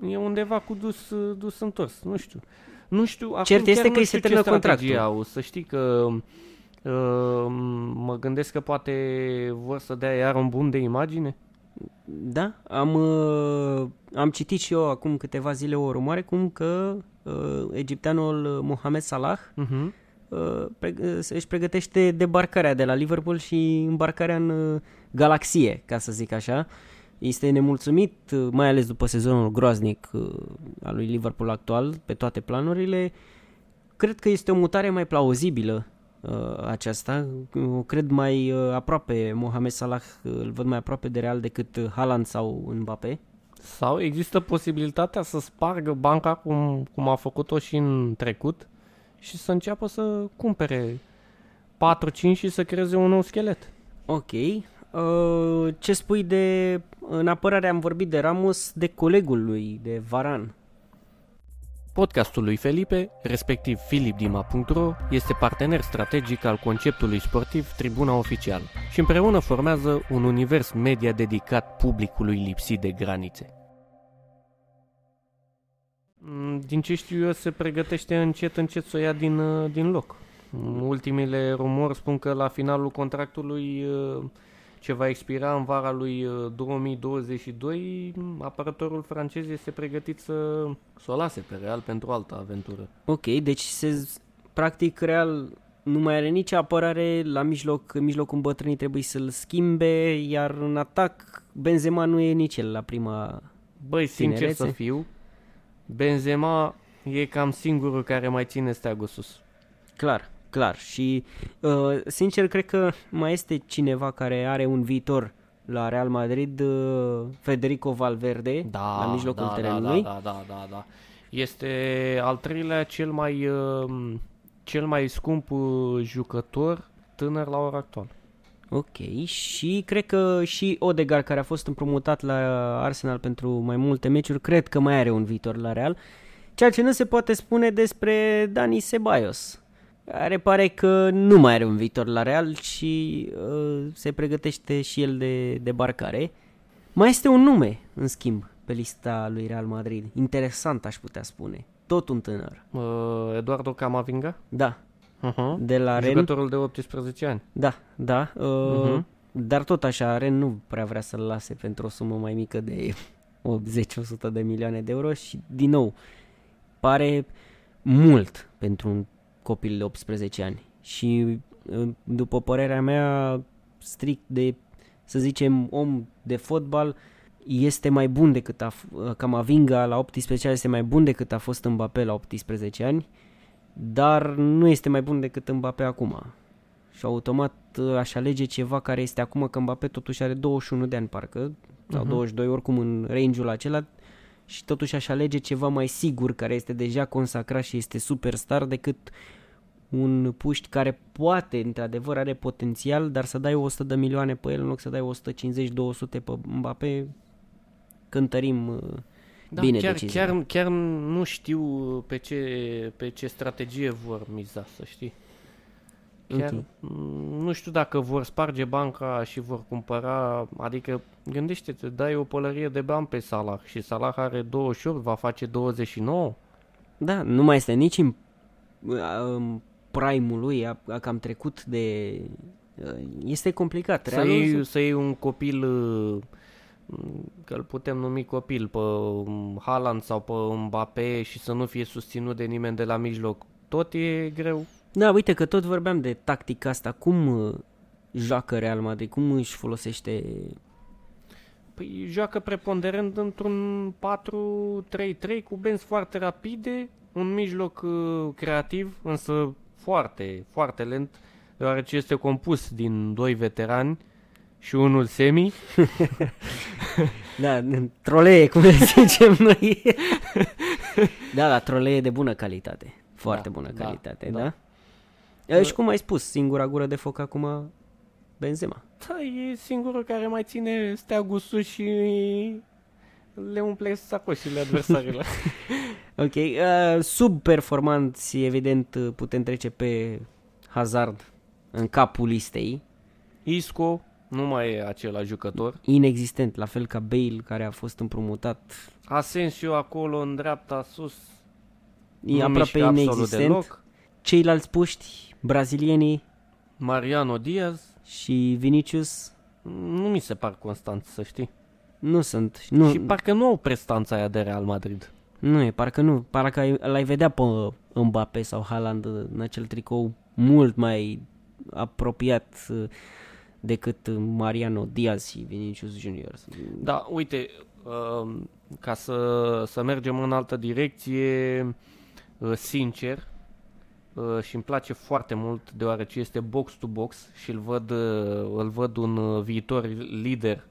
S2: E undeva cu dus, dus întors, nu știu. Nu știu, acum
S3: Cert
S2: chiar
S3: este
S2: nu
S3: că îi
S2: știu
S3: se
S2: ce
S3: termină
S2: strategie
S3: contractul.
S2: Au. Să știi că uh, mă gândesc că poate vor să dea iar un bun de imagine.
S3: Da, am, uh, am citit și eu acum câteva zile o rumoare cum că uh, egipteanul Mohamed Salah
S2: Uh-huh.
S3: uh, pre- uh, își pregătește debarcarea de la Liverpool și îmbarcarea în uh, galaxie, ca să zic așa. Este nemulțumit, uh, mai ales după sezonul groaznic uh, al lui Liverpool actual, pe toate planurile. Cred că este o mutare mai plauzibilă uh, aceasta. O cred mai uh, aproape, Mohamed Salah uh, îl văd mai aproape de Real decât uh, Haaland sau Mbappé.
S2: Sau există posibilitatea să spargă banca cum, cum a făcut-o și în trecut și să înceapă să cumpere 4-5 și să creeze un nou schelet.
S3: Ok. Uh, ce spui de... În apărare am vorbit de Ramos, de colegul lui, de Varan.
S2: Podcastul lui Felipe, respectiv philipdima.ro, este partener strategic al conceptului sportiv Tribuna Oficial și împreună formează un univers media dedicat publicului lipsit de granițe. Mm, Din ce știu eu, se pregătește încet încet să o ia din, uh, din loc. Mm, Ultimele rumori spun că la finalul contractului uh, ce va expira în vara lui uh, 2022, mm, apărătorul francez este pregătit să, să o lase pe Real pentru altă aventură.
S3: Ok, deci se, practic Real nu mai are nici apărare, la mijloc, în mijlocul îmbătrânii trebuie să-l schimbe, iar în atac Benzema nu e nici el la prima...
S2: Băi, sincer
S3: Tinerețe?
S2: să fiu, Benzema e cam singurul care mai ține steagul sus.
S3: Clar, clar. Și uh, sincer cred că mai este cineva care are un viitor la Real Madrid, uh, Federico Valverde, la mijlocul
S2: da,
S3: terenului.
S2: Da, da, da, da, da. Este al treilea cel mai, uh, cel mai scump uh, jucător tânăr la ora actuală.
S3: Ok, și cred că și Odegaard, care a fost împrumutat la Arsenal pentru mai multe meciuri, cred că mai are un viitor la Real. Ceea ce nu se poate spune despre Dani Ceballos, care pare că nu mai are un viitor la Real și uh, se pregătește și el de debarcare. Mai este un nume, în schimb, pe lista lui Real Madrid. Interesant, aș putea spune. Tot un tânăr.
S2: Uh, Eduardo Camavinga,
S3: Da,
S2: uh-huh.
S3: de la Ren.
S2: jucătorul de 18 ani.
S3: Da, da. Uh,
S2: Mhm.
S3: Dar tot așa, Ren nu prea vrea să-l lase pentru o sumă mai mică de 80-100 de milioane de euro și, din nou, pare mult pentru un copil de 18 ani. Și, uh, după părerea mea, strict de, să zicem, om de fotbal, este mai bun decât a, f- uh, Camavinga la 18 ani, este mai bun decât a fost Mbappé la 18 ani, dar nu este mai bun decât Mbappé acum. Și automat uh, aș alege ceva care este acum că Mbappé totuși are 21 de ani parcă, sau
S2: Mhm.
S3: 22 oricum în range-ul acela și totuși aș alege ceva mai sigur care este deja consacrat și este superstar decât un puști care poate, într-adevăr, are potențial, dar să dai 100 de milioane pe el în loc să dai 150-200 pe Mbappé, cântărim uh,
S2: Da,
S3: bine
S2: chiar,
S3: decizia.
S2: chiar, chiar nu știu pe ce, pe ce strategie vor miza, să știi. Chiar
S3: Ok.
S2: m, nu știu dacă vor sparge banca și vor cumpăra, adică gândește-te, dai o pălărie de bani pe Salah și Salah are 28, va face 29.
S3: Da, nu mai este nici în, în prime-ul lui, a, a cam trecut de... Este complicat.
S2: Să
S3: Realul
S2: iei, să iei un copil, uh, că îl putem numi copil, pe um, Haaland sau pe Mbappé și să nu fie susținut de nimeni de la mijloc, tot e greu.
S3: Da, uite că tot vorbeam de tactica asta. Cum uh, joacă Real Madrid? Cum își folosește...
S2: Păi joacă preponderent într-un 4-3-3 cu benzi foarte rapide, un mijloc uh, creativ, însă foarte, foarte lent, deoarece este compus din doi veterani și unul semi.
S3: Da, trolee, cum le zicem noi. da, da, trolee de bună calitate. Foarte
S2: Da,
S3: bună
S2: da,
S3: calitate,
S2: da.
S3: da? da? Și cum ai spus, singura gură de foc acum, Benzema.
S2: Da, e singurul care mai ține steagul sus și le umple sacoșile adversarilor.
S3: Ok, uh, sub performanți, evident, putem trece pe Hazard în capul listei.
S2: Isco, Nu mai e același jucător.
S3: Inexistent, la fel ca Bale, care a fost împrumutat.
S2: Asensio acolo în dreapta sus.
S3: E
S2: nu
S3: aproape
S2: mișcă absolut
S3: inexistent.
S2: deloc.
S3: Ceilalți puști, brazilienii
S2: Mariano Diaz.
S3: și Vinicius,
S2: Nu mi se par constant, să știi.
S3: nu sunt. Nu,
S2: Și parcă nu au prestanța aia de Real Madrid.
S3: Nu e, parcă nu. Parcă ai- l-ai vedea pe Mbappé sau Haaland în acel tricou mult mai apropiat uh, decât Mariano Diaz și Vinicius Junior.
S2: Da, uite, uh, ca să, să mergem în altă direcție, uh, sincer, uh, și îmi place foarte mult deoarece este box to box și îl văd, uh, îl văd un uh, viitor lider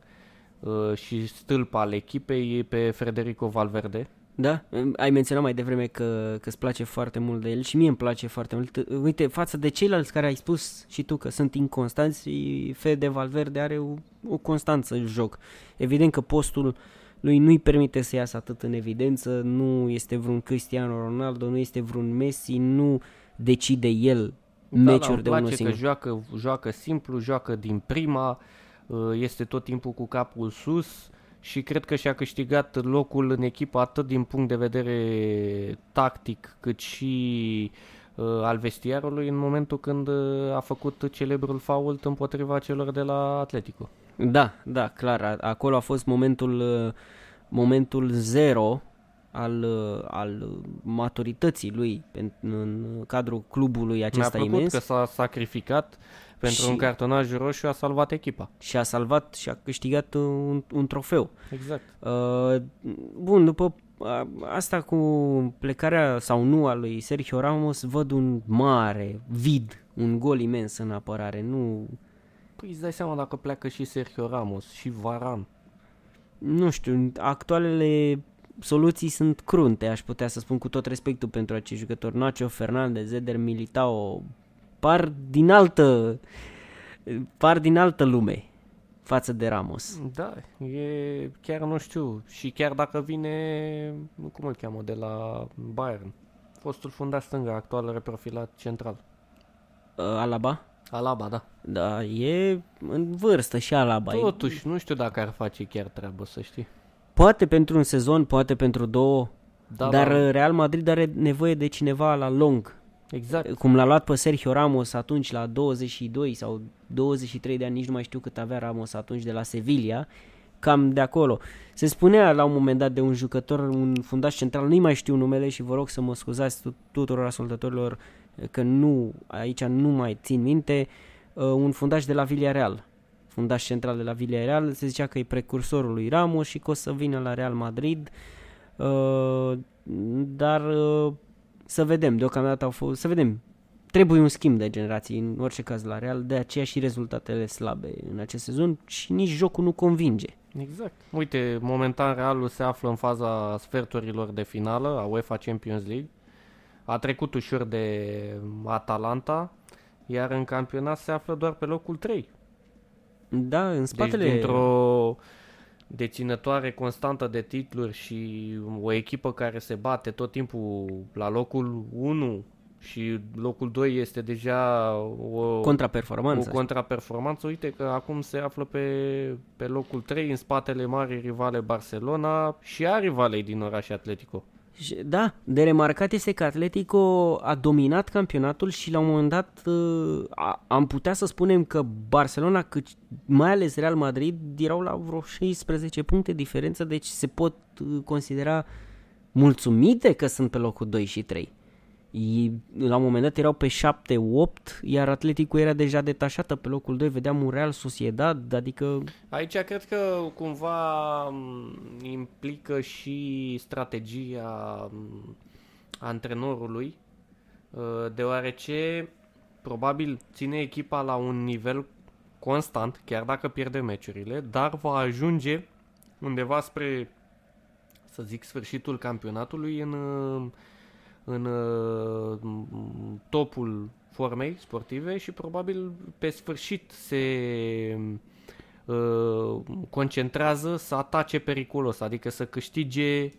S2: uh, și stâlp al echipei e pe Federico Valverde.
S3: Da? Ai menționat mai devreme că, că îți place foarte mult de el și mie îmi place foarte mult. Uite, față de ceilalți care ai spus și tu că sunt inconstanți, Fede Valverde are o, o constanță în joc. Evident că postul lui nu-i permite să iasă atât în evidență, nu este vreun Cristiano Ronaldo, nu este vreun Messi, nu decide el
S2: Da, da,
S3: meciuri
S2: îmi
S3: de unul
S2: place că
S3: singur.
S2: joacă, joacă simplu, joacă din prima, uh, este tot timpul cu capul sus și cred că și-a câștigat locul în echipă atât din punct de vedere tactic cât și uh, al vestiarului în momentul când uh, a făcut celebrul fault împotriva celor de la Atletico.
S3: Da, da, clar. a- Acolo a fost momentul, uh, momentul zero al, uh, al maturității lui în, în cadrul clubului
S2: Mi-a
S3: acesta
S2: plăcut
S3: imens
S2: că s-a sacrificat pentru
S3: Și-
S2: un cartonaj roșu, a salvat echipa.
S3: și a salvat și a câștigat un, un trofeu.
S2: Exact.
S3: Uh, bun, după uh, asta cu plecarea sau nu a lui Sergio Ramos, văd un mare vid, un gol imens în apărare. Nu,
S2: Păi îți dai seama dacă pleacă și Sergio Ramos și Varan.
S3: nu știu, actualele soluții sunt crunte, aș putea să spun cu tot respectul pentru acești jucători. Nacho, Fernandez, Eder, Militao, par din altă, par din altă lume față de Ramos.
S2: Da, e chiar nu știu. Și chiar dacă vine, cum îl cheamă, de la Bayern, fostul fundaș stânga, actual reprofilat central.
S3: Uh, Alaba?
S2: Alaba, da.
S3: Da, e în vârstă și Alaba. E-
S2: Totuși, nu știu dacă ar face chiar treabă, să știi.
S3: Poate pentru un sezon, poate pentru două,
S2: Da,
S3: dar
S2: da,
S3: uh, Real Madrid are nevoie de cineva la lung.
S2: exact.
S3: Cum l-a luat pe Sergio Ramos atunci la 22 sau 23 de ani, nici nu mai știu cât avea Ramos atunci de la Sevilla, cam de acolo. Se spunea la un moment dat de un jucător, un fundaș central, nu-i mai știu numele și vă rog să mă scuzați tu- tuturor ascultătorilor că nu, aici nu mai țin minte, uh, un fundaș de la Villarreal. Fundaș central de la Villarreal, se zicea că e precursorul lui Ramos și că o să vină la Real Madrid. Uh, dar uh, să vedem, deocamdată au fost, să vedem. Trebuie un schimb de generații în orice caz la Real, de aceea și rezultatele slabe în acest sezon și nici jocul nu convinge.
S2: Exact. Uite, momentan Realul se află în faza sferturilor de finală a UEFA Champions League. A trecut ușor de Atalanta, iar în campionat se află doar pe locul 3.
S3: Da, în spatele...
S2: Deci dintr-o deținătoare constantă de titluri și o echipă care se bate tot timpul la locul 1 și locul 2 este deja o,
S3: contraperformanță.
S2: o contraperformanță. Uite că acum se află pe, pe locul 3 în spatele marii rivale Barcelona și a rivalei din oraș Atletico.
S3: Și- Da, de remarcat este că Atletico a dominat campionatul și la un moment dat uh, a, am putea să spunem că Barcelona, cât, mai ales Real Madrid, erau la vreo 16 puncte diferență, deci se pot uh, considera mulțumite că sunt pe locul 2 și 3. Ei, la un moment dat erau pe 7-8, iar Atletico era deja detașată pe locul 2, vedeam un Real Sociedad, adică
S2: Aici cred că cumva m, implică și strategia m, antrenorului, uh, deoarece probabil ține echipa la un nivel constant, chiar dacă pierde meciurile, dar va ajunge undeva spre, să zic, sfârșitul campionatului în, uh, în uh, m, topul formei sportive și probabil pe sfârșit se uh, concentrează să atace periculos, adică să câștige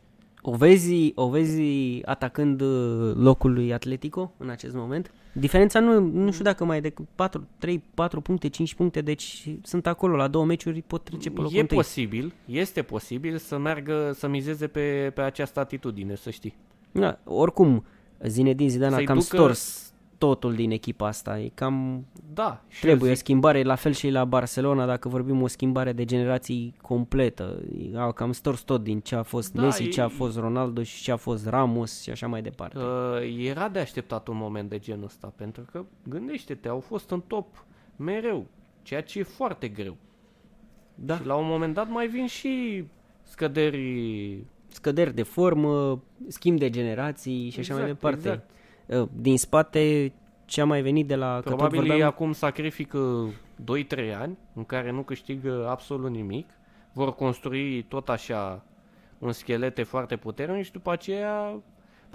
S3: o vezi, o vezi atacând uh, locul lui Atletico în acest moment? Diferența nu, nu știu dacă mai e decât 4, 3, 4 puncte, 5 puncte, deci sunt acolo, la două meciuri pot trece pe locul
S2: E
S3: întâi.
S2: posibil, este posibil să meargă, să mizeze pe, pe această atitudine, să știi.
S3: Da, oricum, Zinedine Zidane a
S2: Să-i
S3: cam
S2: ducă-
S3: stors totul din echipa asta. E cam
S2: Da, și
S3: trebuie o
S2: eu zic,
S3: schimbare, la fel și la Barcelona, dacă vorbim o schimbare de generații completă. Au cam stors tot din ce a fost
S2: Da,
S3: Messi,
S2: e-
S3: ce a fost Ronaldo și ce a fost Ramos și așa mai departe.
S2: uh, era de așteptat un moment de genul ăsta, pentru că, gândește-te, au fost în top mereu, ceea ce e foarte greu.
S3: Da.
S2: Și la un moment dat mai vin și scăderi
S3: Scăderi de formă, schimb de generații și așa mai
S2: Exact,
S3: departe.
S2: exact.
S3: Uh, Din spate ce a mai venit de la... că tot
S2: Probabil ei
S3: vorbeam-
S2: acum sacrifică 2-3 ani în care nu câștigă absolut nimic. Vor construi tot așa un schelete foarte puternic și după aceea 4-5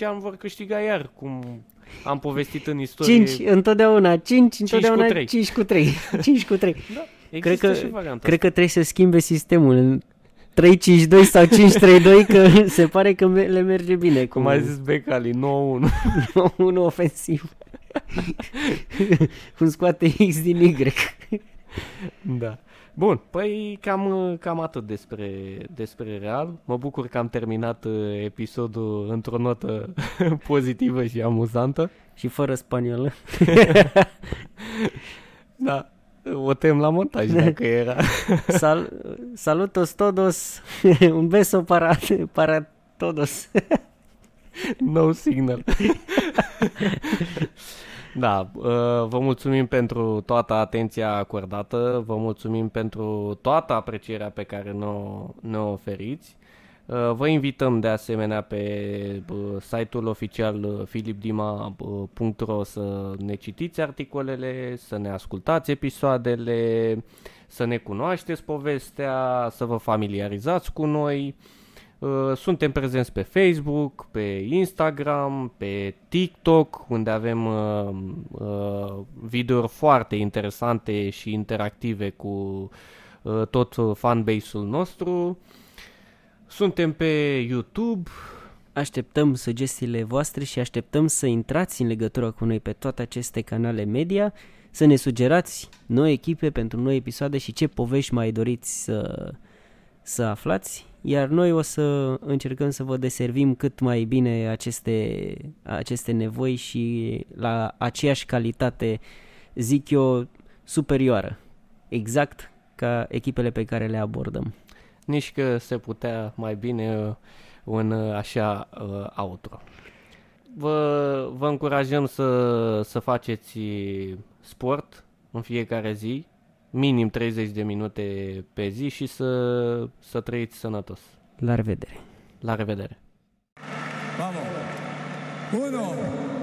S2: ani vor câștiga iar, cum am povestit în istorie.
S3: 5 întotdeauna, 5 întotdeauna,
S2: cu trei.
S3: 5 cu 3. 5 cu 3.
S2: Da,
S3: Cred
S2: există
S3: că,
S2: și varianta
S3: cred că trebuie să schimbe sistemul în 3-5-2 sau 5-3-2 că se pare că me- le merge bine cu
S2: Cum a zis Becali, 9-1.
S3: un ofensiv. Cum scoate X din Y.
S2: da. Bun, păi cam, cam atât despre, despre Real. Mă bucur că am terminat uh, episodul într-o notă pozitivă și amuzantă.
S3: Și fără spaniolă.
S2: Da, o tem la montaj dacă era.
S3: Sal, salutos todos, un beso para, para todos.
S2: No signal. da, uh, vă mulțumim pentru toată atenția acordată, vă mulțumim pentru toată aprecierea pe care ne-o, ne-o oferiți. Uh, Vă invităm de asemenea pe uh, site-ul oficial uh, philipdima.ro să ne citiți articolele, să ne ascultați episoadele, să ne cunoașteți povestea, să vă familiarizați cu noi. Uh, Suntem prezenți pe Facebook, pe Instagram, pe TikTok, unde avem uh, uh, videouri foarte interesante și interactive cu uh, tot fanbase-ul nostru. Suntem pe YouTube,
S3: Așteptăm sugestiile voastre și așteptăm să intrați în legătură cu noi pe toate aceste canale media, să ne sugerați noi echipe pentru noi episoade și ce povești mai doriți să, să aflați, iar noi o să încercăm să vă deservim cât mai bine aceste, aceste nevoi și la aceeași calitate, zic eu, superioară, exact ca echipele pe care le abordăm.
S2: Nici că se putea mai bine uh, un uh, așa uh, outro. Vă, vă încurajăm să, să faceți sport în fiecare zi, minim 30 de minute pe zi și să, să trăiți sănătos.
S3: La revedere!
S2: La revedere!
S4: Vamos. Uno,